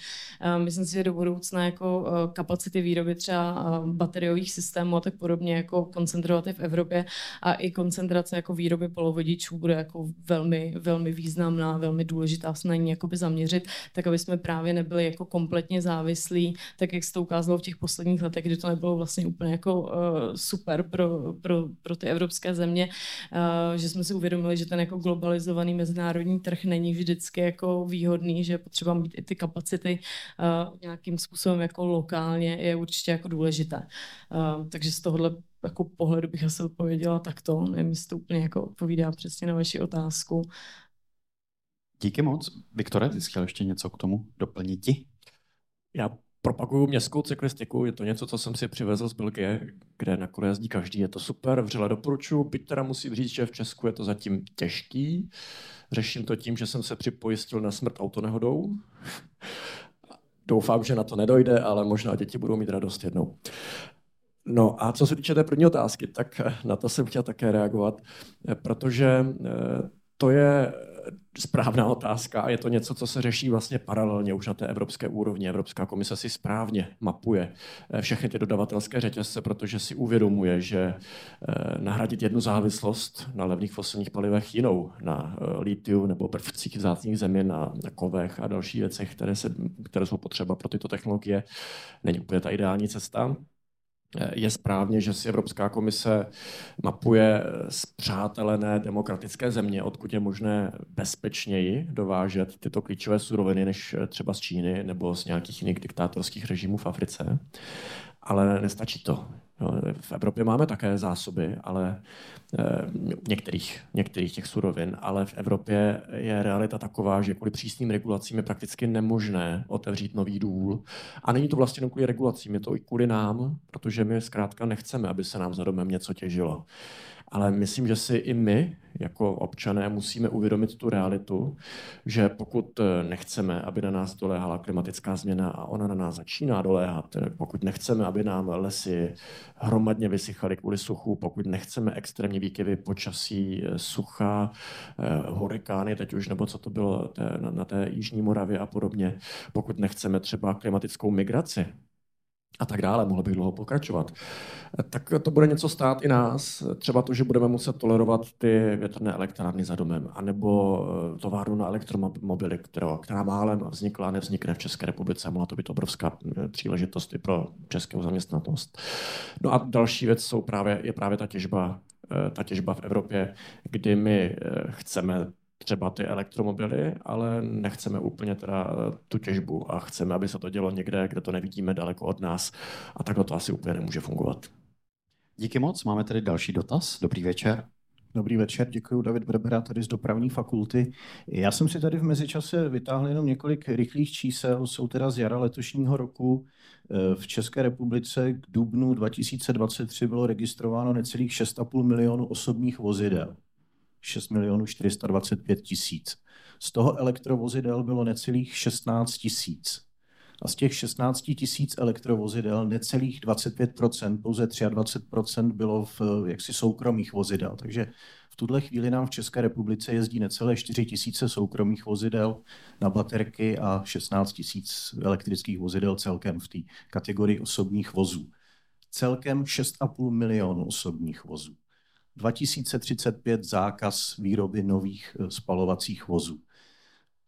Myslím si, že do budoucna jako e, kapacity výroby třeba e, bateriových systémů a tak podobně jako koncentrovat v Evropě a i koncentrace jako výroby polovodičů bude jako velmi, velmi významná, velmi důležitá se na ní zaměřit, tak aby jsme právě nebyli jako kompletně závislí, tak jak se to ukázalo v těch posledních letech, kdy to nebylo vlastně úplně jako uh, super pro, pro, pro ty evropské země, uh, že jsme si uvědomili, že ten jako globalizovaný mezinárodní trh není vždycky jako výhodný, že je potřeba mít i ty kapacity uh, nějakým způsobem jako lokálně je určitě jako důležité. Uh, takže z tohohle jako pohledu bych asi odpověděla takto. Nevím, jestli to úplně jako odpovídá přesně na vaši otázku. Díky moc. Viktore, ty jsi chtěl ještě něco k tomu doplnit? Já propaguju městskou cyklistiku, je to něco, co jsem si přivezl z Belgie, kde nakonec jezdí každý, je to super, vřele doporučuji, byť teda musím říct, že v Česku je to zatím těžký. Řeším to tím, že jsem se připojistil na smrt autonehodou. Doufám, že na to nedojde, ale možná děti budou mít radost jednou. No a co se týče té první otázky, tak na to jsem chtěl také reagovat, protože eh, to je správná otázka a je to něco, co se řeší vlastně paralelně už na té evropské úrovni. Evropská komise si správně mapuje eh, všechny ty dodavatelské řetězce, protože si uvědomuje, že eh, nahradit jednu závislost na levných fosilních palivech jinou, na eh, litiu nebo prvcích vzácných země, na, na kovech a další věcech, které, se, které jsou potřeba pro tyto technologie, není úplně ta ideální cesta. Je správně, že si Evropská komise mapuje zpřátelené demokratické země, odkud je možné bezpečněji dovážet tyto klíčové suroviny než třeba z Číny nebo z nějakých jiných diktátorských režimů v Africe. Ale nestačí to. V Evropě máme také zásoby, ale eh, některých, některých těch surovin, ale v Evropě je realita taková, že kvůli přísným regulacím je prakticky nemožné otevřít nový důl. A není to vlastně jenom kvůli regulacím, je to i kvůli nám, protože my zkrátka nechceme, aby se nám za domem něco těžilo. Ale myslím, že si i my, jako občané, musíme uvědomit tu realitu, že pokud eh, nechceme, aby na nás doléhala klimatická změna a ona na nás začíná doléhat, eh, pokud nechceme, aby nám lesy hromadně vysychaly kvůli suchu, pokud nechceme extrémní výkyvy počasí, eh, sucha, hurikány, teď už, nebo co to bylo na té Jižní Moravě a podobně, pokud nechceme třeba klimatickou migraci, a tak dále, mohl bych dlouho pokračovat, tak to bude něco stát i nás. Třeba to, že budeme muset tolerovat ty větrné elektrárny za domem, anebo eh, továrnu na elektromobily, která, která málem vznikla a nevznikne v České republice. Mohla to být obrovská eh, příležitost i pro českou zaměstnanost. No a další věc jsou právě, je právě ta těžba, eh, ta těžba v Evropě, kdy my chceme třeba ty elektromobily, ale nechceme úplně teda eh, tu těžbu a chceme, aby se to dělo někde, kde to nevidíme daleko od nás a takhle to asi úplně nemůže fungovat. Díky moc, máme tady další dotaz. Dobrý večer. Dobrý večer, děkuji David Brbera tady z dopravní fakulty. Já jsem si tady v mezičase vytáhl jenom několik rychlých čísel, jsou teda z jara letošního roku. Eh, v České republice k dubnu 2023 bylo registrováno necelých 6,5 milionů osobních vozidel. 6 milionů 425 tisíc. Z toho elektrovozidel bylo necelých 16 tisíc. A z těch 16 tisíc elektrovozidel necelých 25%, pouze 23% bylo v jaksi soukromých vozidel. Takže v tuhle chvíli nám v České republice jezdí necelé 4 tisíce soukromých vozidel na baterky a 16 tisíc elektrických vozidel celkem v té kategorii osobních vozů. Celkem 6,5 milionů osobních vozů. 2035 zákaz výroby nových eh, spalovacích vozů.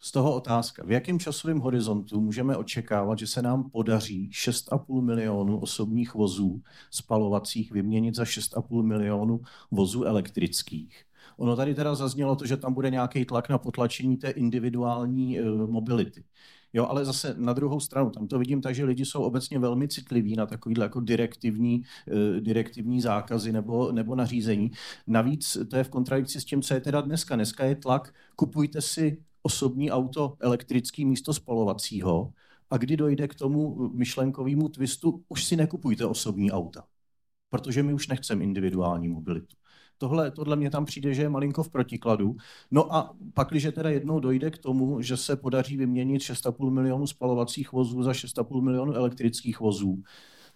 Z toho otázka, v jakém časovém horizontu můžeme očekávat, že se nám podaří 6,5 milionu osobních vozů spalovacích vyměnit za 6,5 milionu vozů elektrických? Ono tady teda zaznělo to, že tam bude nějaký tlak na potlačení té individuální uh, mobility. Jo, ale zase na druhou stranu, tam to vidím tak, že lidi jsou obecně velmi citliví na takovýhle jako direktivní, uh, direktivní zákazy nebo, nebo nařízení. Navíc to je v kontradikci s tím, co je teda dneska. Dneska je tlak, kupujte si osobní auto elektrický místo spalovacího a kdy dojde k tomu myšlenkovému twistu, už si nekupujte osobní auta, protože my už nechceme individuální mobilitu. Tohle, tohle mě tam přijde, že je malinko v protikladu. No a pak, když teda jednou dojde k tomu, že se podaří vyměnit 6,5 milionů spalovacích vozů za 6,5 milionů elektrických vozů,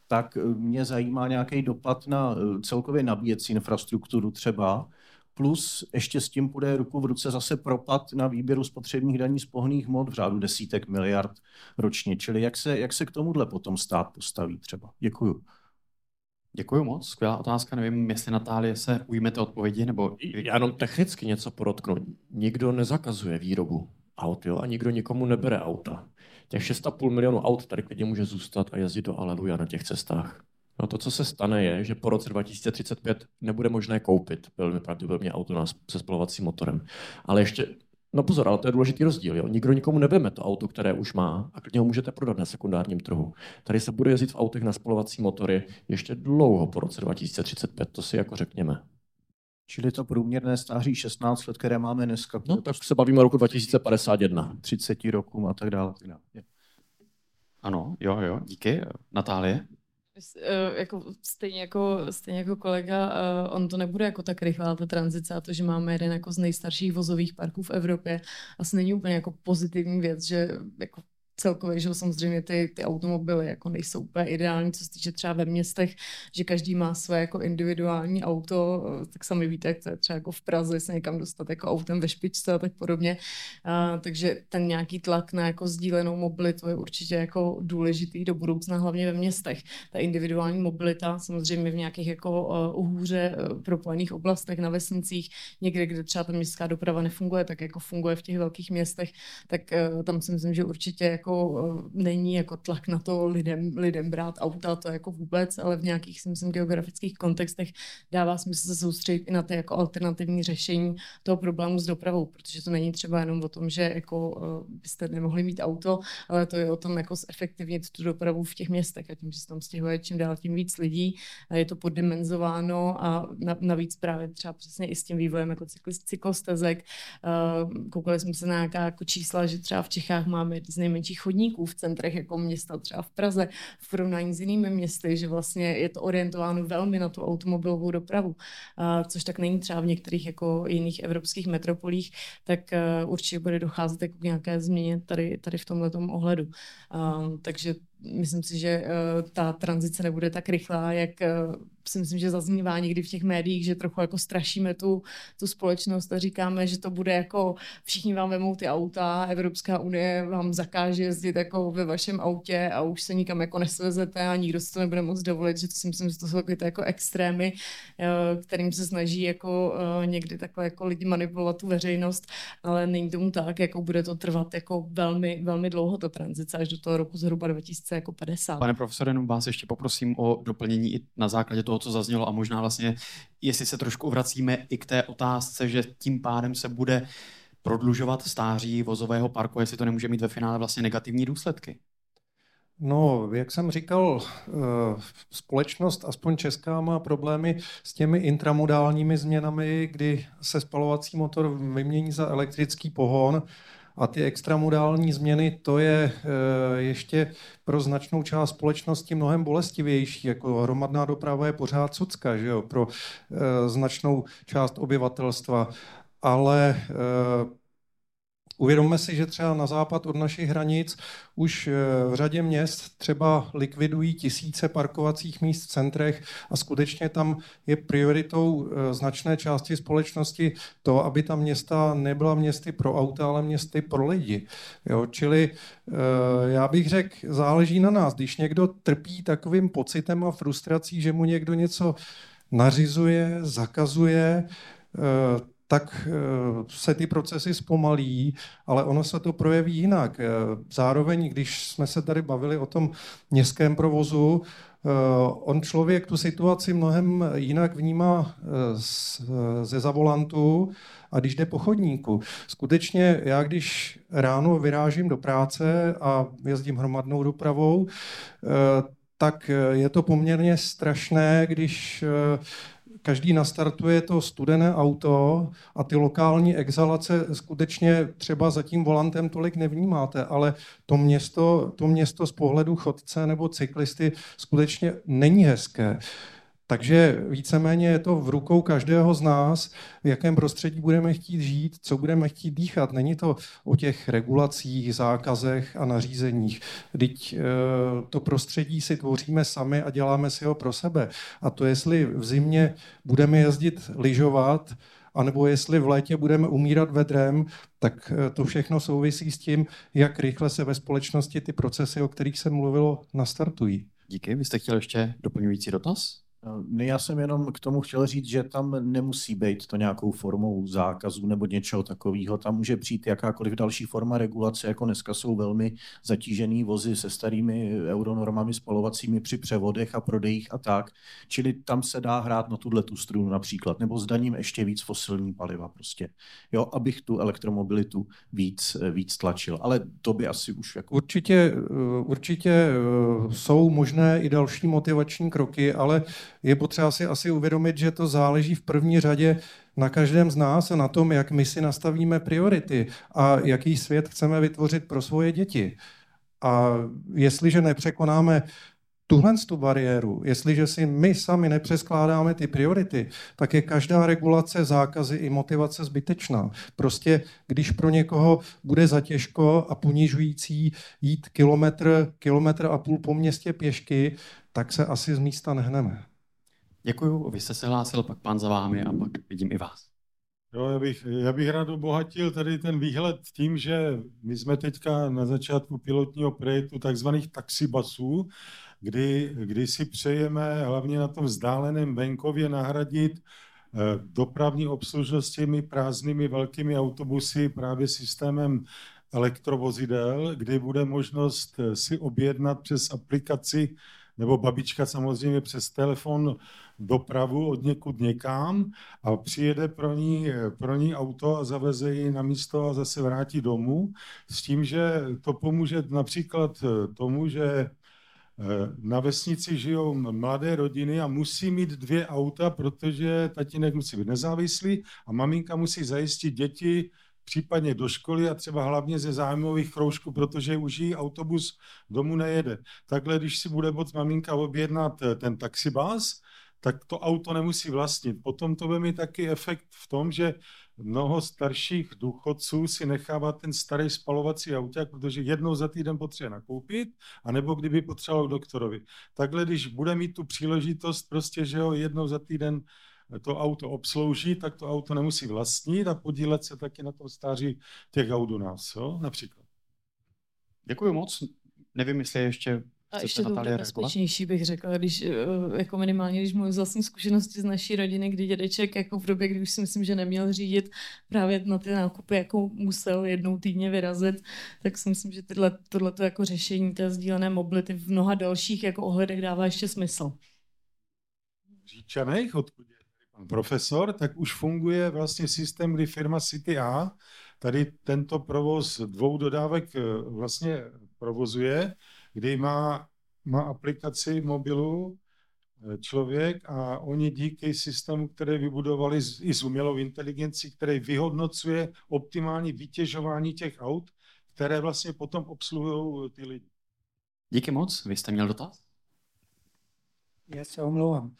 tak mě zajímá nějaký dopad na eh, celkově nabíjecí infrastrukturu třeba, plus ještě s tím půjde ruku v ruce zase propad na výběru spotřebních daní z pohných hmot v řádu desítek miliard ročně. Čili jak se, jak se k tomuhle potom stát postaví třeba? Děkuju. Děkuji moc, skvělá otázka. Nevím, jestli Natálie se ujmete odpovědi, nebo... Já jenom technicky něco podotknu. Nikdo nezakazuje výrobu aut, jo, a nikdo nikomu nebere auta. Těch 6,5 milionů aut tady klidně může zůstat a jezdit do Aleluja na těch cestách. No to, co se stane, je, že po roce 2035 nebude možné koupit velmi pravděpodobně auto se spalovacím motorem. Ale ještě No pozor, ale to je důležitý rozdíl. Jo? Nikdo nikomu nebeme to auto, které už má a klidně ho můžete prodat na sekundárním trhu. Tady se bude jezdit v autech na spalovací motory ještě dlouho po roce 2035, to si jako řekněme. Čili to průměrné stáří 16 let, které máme dneska. No, tak se bavíme o roku 2051. 30 rokům a tak dále. Tak dále. Ano, jo, jo, díky. Natálie? Eh, jako, stejně, jako, stejně jako kolega, uh, on to nebude jako tak rychlá ta tranzice a to, že máme jeden jako z nejstarších vozových parků v Evropě, asi není úplně jako pozitivní věc, že jako celkově, že samozřejmě ty, ty automobily jako nejsou úplně ideální, co se týče třeba ve městech, že každý má své jako individuální auto, tak sami víte, jak to je třeba jako v Praze se někam dostat jako autem ve špičce a tak podobně. A, takže ten nějaký tlak na jako sdílenou mobilitu je určitě jako důležitý do budoucna, hlavně ve městech. Ta individuální mobilita samozřejmě v nějakých jako uh, uhůře uh, propojených oblastech na vesnicích, někde, kde třeba ta městská doprava nefunguje, tak jako funguje v těch velkých městech, tak tam si myslím, že určitě jako jako uh, není jako tlak na to lidem, lidem brát auta, to jako vůbec, ale v nějakých, si myslím, geografických kontextech dává smysl se soustředit i na ty jako alternativní řešení toho problému s dopravou, protože to není třeba jenom o tom, že jako uh, byste nemohli mít auto, ale to je o tom jako zefektivnit tu dopravu v těch městech a tím, že se tam stěhuje čím dál tím víc lidí, je to poddimenzováno a navíc právě třeba přesně i s tím vývojem jako cyklostezek. Uh, koukali jsme se na nějaká jako čísla, že třeba v Čechách máme z nejmenších chodníků v centrech jako města, třeba v Praze, v porovnání s jinými městy, že vlastně je to orientováno velmi na tu automobilovou dopravu, což tak není třeba v některých jako jiných evropských metropolích, tak uh, určitě bude docházet jako k nějaké změně tady, tady v tomhle ohledu. Takže myslím si, že uh, ta tranzice nebude tak rychlá, jak uh, si myslím, že zaznívá někdy v těch médiích, že trochu jako strašíme tu, tu společnost a říkáme, že to bude jako všichni vám vemou ty auta, Evropská unie vám zakáže jezdit jako ve vašem autě a už se nikam jako nesvezete a nikdo si to nebude moc dovolit, že to si myslím, že to jsou takové jako extrémy, uh, kterým se snaží jako někdy takhle jako lidi manipulovat tu veřejnost, ale není tomu tak, jako bude to trvat jako velmi, velmi dlouho ta tranzice až do toho roku zhruba 2000 jako 50. Pane profesore, jenom vás ještě poprosím o doplnění i na základě toho, co zaznělo a možná vlastně, jestli se trošku vracíme i k té otázce, že tím pádem se bude prodlužovat stáří vozového parku, jestli to nemůže mít ve finále vlastně negativní důsledky. No, jak jsem říkal, eh, společnost, aspoň česká, má problémy s těmi intramodálními změnami, kdy se spalovací motor vymění za elektrický pohon a ty extramodální změny, to je eh, ještě pro značnou část společnosti mnohem bolestivější. Jako hromadná doprava je pořád cucka, že jo, pro eh, značnou část obyvatelstva. Ale eh, Uvědomme si, že třeba na západ od našich hranic už eh, v řadě měst třeba likvidují tisíce parkovacích míst v centrech a skutečně tam je prioritou eh, značné části společnosti to, aby ta města nebyla městy pro auta, ale městy pro lidi. Jo, čili eh, já bych řekl, záleží na nás. Když někdo trpí takovým pocitem a frustrací, že mu někdo něco nařizuje, zakazuje, tak eh, se ty procesy zpomalí, ale ono se to projeví jinak. Eh, zároveň, když jsme se tady bavili o tom městském provozu, eh, on člověk tu situaci mnohem jinak vnímá ze zavolantu a když jde po chodníku. Skutečně já, když ráno vyrážím do práce a jezdím hromadnou dopravou, tak je to poměrně strašné, když každý nastartuje to studené auto a ty lokální exhalace skutečně třeba za tím volantem tolik nevnímáte, ale to město, to město z pohledu chodce nebo cyklisty skutečně není hezké. Takže víceméně je to v rukou každého z nás, v jakém prostředí budeme chtít žít, co budeme chtít dýchat. Není to o těch regulacích, zákazech a nařízeních. Teď eh, to prostředí si tvoříme sami a děláme si ho pro sebe. A to, jestli v zimě budeme jezdit lyžovat, anebo jestli v létě budeme umírat vedrem, tak eh, to všechno souvisí s tím, jak rychle se ve společnosti ty procesy, o kterých se mluvilo, nastartují. Díky. Vy jste chtěl ještě doplňující dotaz? Já jsem jenom k tomu chtěl říct, že tam nemusí být to nějakou formou zákazu nebo něčeho takového. Tam může přijít jakákoliv další forma regulace, jako dneska jsou velmi zatížený vozy se starými euronormami spalovacími při převodech a prodejích a tak. Čili tam se dá hrát na tuhle tu strunu například, nebo zdaním ještě víc fosilní paliva prostě. Jo, abych tu elektromobilitu víc, víc tlačil. Ale to by asi už jako... Určitě, určitě jsou možné i další motivační kroky, ale je potřeba si asi uvědomit, že to záleží v první řadě na každém z nás a na tom, jak my si nastavíme priority a jaký svět chceme vytvořit pro svoje děti. A jestliže nepřekonáme tuhle tu bariéru, jestliže si my sami nepřeskládáme ty priority, tak je každá regulace, zákazy i motivace zbytečná. Prostě když pro někoho bude zatěžko a ponižující jít kilometr, kilometr a půl po městě pěšky, tak se asi z místa nehneme. Děkuju, vy jste se hlásil, pak pán za vámi a pak vidím i vás. Jo, já, bych, já bych rád obohatil tady ten výhled tím, že my jsme teďka na začátku pilotního projektu takzvaných taxibasů, kdy, kdy si přejeme hlavně na tom vzdáleném venkově nahradit eh, dopravní obslužnost těmi prázdnými velkými autobusy právě systémem elektrovozidel, kdy bude možnost si objednat přes aplikaci nebo babička samozřejmě přes telefon dopravu od někud někam a přijede pro ní, pro ní auto a zaveze ji na místo a zase vrátí domů. S tím, že to pomůže například tomu, že eh, na vesnici žijou mladé rodiny a musí mít dvě auta, protože tatínek musí být nezávislý a maminka musí zajistit děti případně do školy a třeba hlavně ze zájmových kroužků, protože už jí autobus domů nejede. Takhle, když si bude moct maminka objednat eh, ten taxibás, tak to auto nemusí vlastnit. Potom to bude mít taky efekt v tom, že mnoho starších důchodců si nechává ten starý spalovací auták, protože jednou za týden potřebuje nakoupit, anebo kdyby potřeboval k doktorovi. Takhle, když bude mít tu příležitost, prostě, že ho jednou za týden to auto obslouží, tak to auto nemusí vlastnit a podílet se taky na tom stáří těch aut u nás, jo? například. Děkuji moc. Nevím, jestli ještě a ještě to bezpečnější bych řekla, když eh, jako minimálně, když mluvím z vlastní zkušenosti z naší rodiny, kdy dědeček jako v době, kdy už si myslím, že neměl řídit právě na ty nákupy, jako musel jednou týdně vyrazit, tak si myslím, že tyhle, tohleto jako řešení té sdílené mobility v mnoha dalších jako ohledech dává ještě smysl. Říčanech, odkud je pan profesor, tak už funguje vlastně systém, kdy firma City A tady tento provoz dvou dodávek eh, vlastně provozuje kdy má, má aplikaci mobilu eh, člověk a oni díky systému, které vybudovali i s umělou inteligencí, který vyhodnocuje optimální vytěžování těch aut, které vlastně potom obsluhují ty lidi. Díky moc. Vy jste měl dotaz? Já se omlouvám.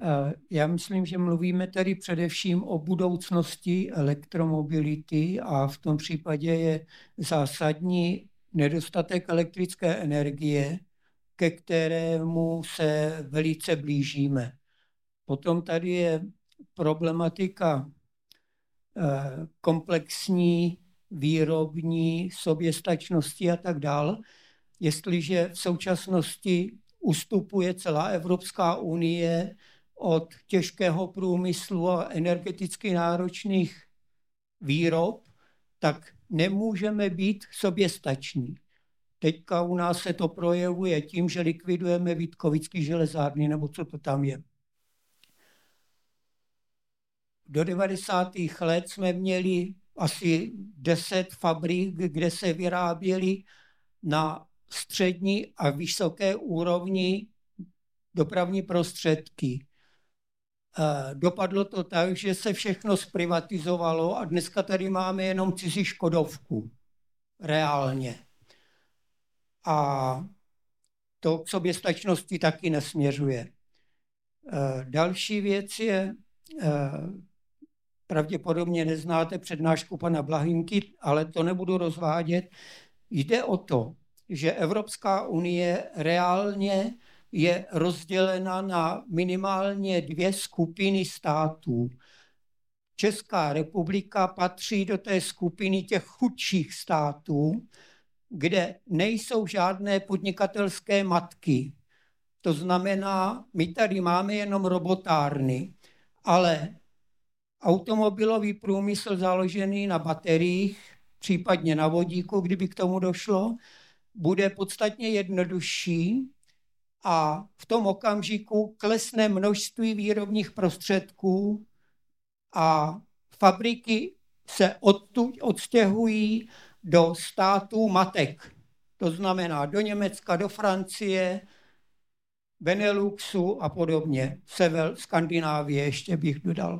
Eh, já myslím, že mluvíme tady především o budoucnosti elektromobility a v tom případě je zásadní nedostatek elektrické energie, ke kterému se velice blížíme. Potom tady je problematika eh, komplexní výrobní soběstačnosti a tak dál. Jestliže v současnosti ustupuje celá Evropská unie od těžkého průmyslu a energeticky náročných výrob, tak nemůžeme být soběstační. Teďka u nás se to projevuje tím, že likvidujeme Vítkovický železárny, nebo co to tam je. Do 90. let jsme měli asi 10 fabrik, kde se vyráběly na střední a vysoké úrovni dopravní prostředky. Eh, dopadlo to tak, že se všechno zprivatizovalo a dneska tady máme jenom cizí Škodovku. Reálně. A to k soběstačnosti taky nesměřuje. Eh, další věc je, eh, pravděpodobně neznáte přednášku pana Blahinky, ale to nebudu rozvádět. Jde o to, že Evropská unie reálně je rozdělena na minimálně dvě skupiny států. Česká republika patří do té skupiny těch chudších států, kde nejsou žádné podnikatelské matky. To znamená, my tady máme jenom robotárny, ale automobilový průmysl založený na bateriích, případně na vodíku, kdyby k tomu došlo, bude podstatně jednodušší a v tom okamžiku klesne množství výrobních prostředků a fabriky se odtud odstěhují do států matek. To znamená do Německa, do Francie, Beneluxu a podobně. Sever Skandinávie ještě bych dodal.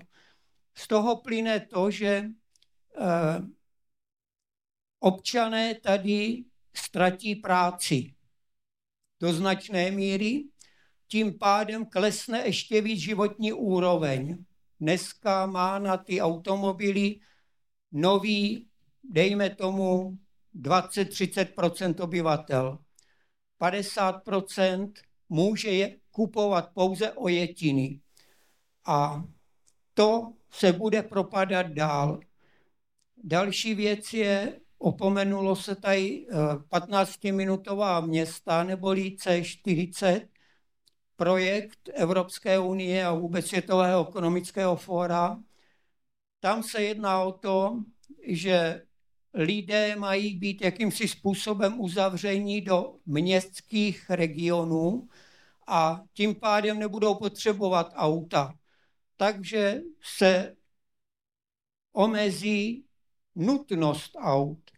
Z toho plyne to, že eh, občané tady ztratí práci do značné míry, tím pádem klesne ještě víc životní úroveň. Dneska má na ty automobily nový, dejme tomu, 20-30% obyvatel. 50% může je kupovat pouze ojetiny. A to se bude propadat dál. Další věc je Opomenulo se tady 15-minutová eh, města neboli C40, projekt Evropské unie a vůbec Světového ekonomického fóra. Tam se jedná o to, že lidé mají být jakýmsi způsobem uzavření do městských regionů a tím pádem nebudou potřebovat auta. Takže se omezí nutnost aut.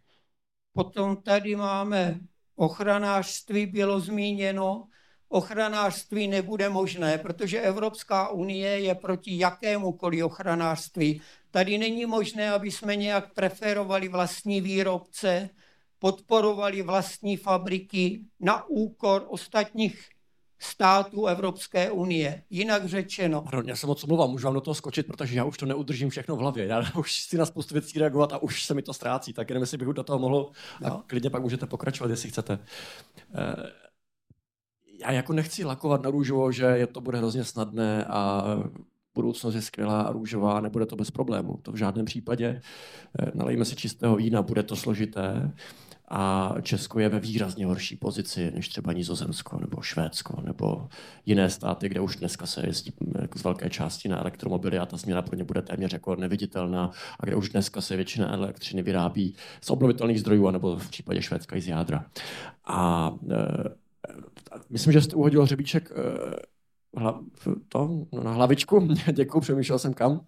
Potom tady máme ochranářství, bylo zmíněno, ochranářství nebude možné, protože Evropská unie je proti jakémukoliv ochranářství. Tady není možné, aby jsme nějak preferovali vlastní výrobce, podporovali vlastní fabriky na úkor ostatních států Evropské unie. Jinak řečeno. Pardon, já se moc omlouvám, můžu vám do toho skočit, protože já už to neudržím všechno v hlavě. Já už si na spoustu věcí reagovat a už se mi to ztrácí, tak jenom jestli bych do toho mohl no. a klidně pak můžete pokračovat, jestli chcete. Uh, já jako nechci lakovat na růžovo, že je to bude hrozně snadné a budoucnost je skvělá a růžová, nebude to bez problému. To v žádném případě. Eh, nalejme si čistého vína, bude to složité a Česko je ve výrazně horší pozici než třeba Nizozemsko nebo Švédsko nebo jiné státy, kde už dneska se jezdí jako z velké části na elektromobily a ta změna pro ně bude téměř jako neviditelná a kde už dneska se většina elektřiny vyrábí z obnovitelných zdrojů nebo v případě Švédska i z jádra. A e, myslím, že jste uhodil hřebíček e, hla, to, no, na hlavičku. *laughs* Děkuji, přemýšlel jsem kam.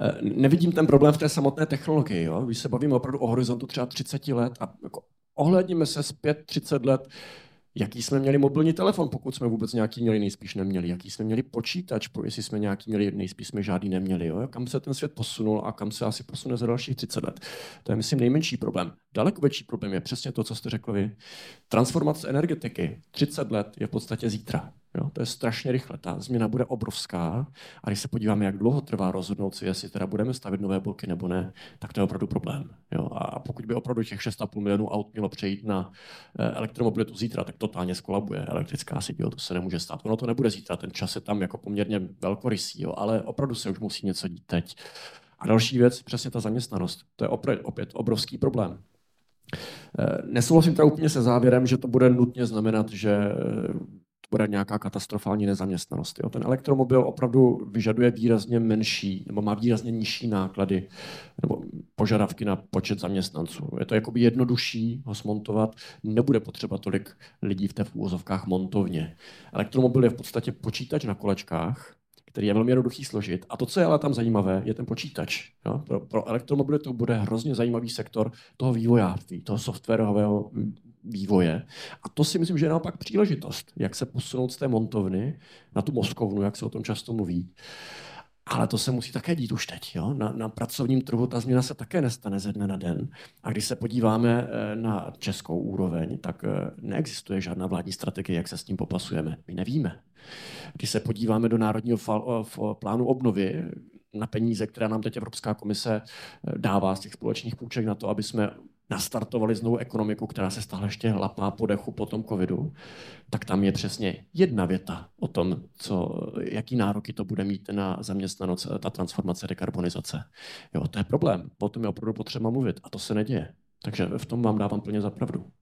Eh, nevidím ten problém v té samotné technologii. Jo? Když se bavíme opravdu o horizontu třeba 30 let a jako ohledníme se zpět 30 let, jaký jsme měli mobilní telefon, pokud jsme vůbec nějaký měli, nejspíš neměli, jaký jsme měli počítač, jestli jsme nějaký měli, nejspíš jsme žádný neměli, jo? kam se ten svět posunul a kam se asi posune za dalších 30 let. To je, myslím, nejmenší problém. Daleko větší problém je přesně to, co jste řekl vy. Transformace energetiky 30 let je v podstatě zítra. To je strašně rychle. Ta změna bude obrovská. A když se podíváme, jak dlouho trvá rozhodnout si, jestli teda budeme stavit nové bloky nebo ne, tak to je opravdu problém. Jo, a pokud by opravdu těch 6,5 milionů aut mělo přejít na eh, elektromobilitu zítra, tak totálně skolabuje elektrická síť. To se nemůže stát. Ono to nebude zítra, ten čas je tam jako poměrně velkorysý, jo, ale opravdu se už musí něco dít teď. A další věc, přesně ta zaměstnanost. To je opět, opět obrovský problém. Eh, nesouhlasím teda úplně se závěrem, že to bude nutně znamenat, že bude nějaká katastrofální nezaměstnanost. Jo. Ten elektromobil opravdu vyžaduje výrazně menší nebo má výrazně nižší náklady nebo požadavky na počet zaměstnanců. Je to jakoby jednodušší ho smontovat, nebude potřeba tolik lidí v té úvozovkách montovně. Elektromobil je v podstatě počítač na kolečkách, který je velmi jednoduchý složit. A to, co je ale tam zajímavé, je ten počítač. Jo? Pro, pro elektromobilitu bude hrozně zajímavý sektor toho vývojářství, toho softwarového vývoje. A to si myslím, že je naopak příležitost, jak se posunout z té montovny na tu moskovnu, jak se o tom často mluví. Ale to se musí také dít už teď. Jo? Na, na pracovním trhu ta změna se také nestane ze dne na den. A když se podíváme eh, na českou úroveň, tak eh, neexistuje žádná vládní strategie, jak se s tím popasujeme. My nevíme. Když se podíváme do Národního eh, plánu obnovy, na peníze, které nám teď Evropská komise dává z těch společných půjček na to, aby jsme nastartovali znovu ekonomiku, která se stále ještě lapá po dechu po tom covidu, tak tam je přesně jedna věta o tom, co, jaký nároky to bude mít na zaměstnanost, ta transformace, dekarbonizace. Jo, to je problém. Potom je opravdu potřeba mluvit a to se neděje. Takže v tom vám dávám plně za pravdu.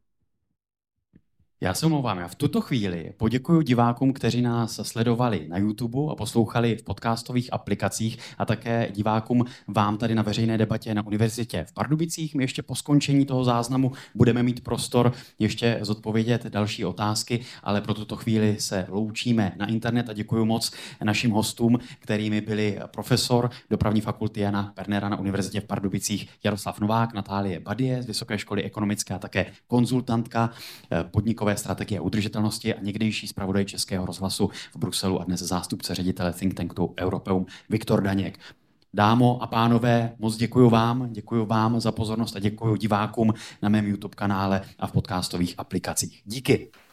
Já se omlouvám, já v tuto chvíli poděkuji divákům, kteří nás sledovali na YouTube a poslouchali v podcastových aplikacích a také divákům vám tady na veřejné debatě na univerzitě v Pardubicích. My ještě po skončení toho záznamu budeme mít prostor ještě zodpovědět další otázky, ale pro tuto chvíli se loučíme na internet a děkuji moc našim hostům, kterými byli profesor dopravní fakulty Jana Pernera na univerzitě v Pardubicích Jaroslav Novák, Natálie Badie z Vysoké školy ekonomické a také konzultantka eh, podnikové strategie udržitelnosti a někdejší zpravodaj Českého rozhlasu v Bruselu a dnes zástupce ředitele think tanku Europeum Viktor Daněk. Dámo a pánové, moc děkuji vám, děkuji vám za pozornost a děkuji divákům na mém YouTube kanále a v podcastových aplikacích. Díky.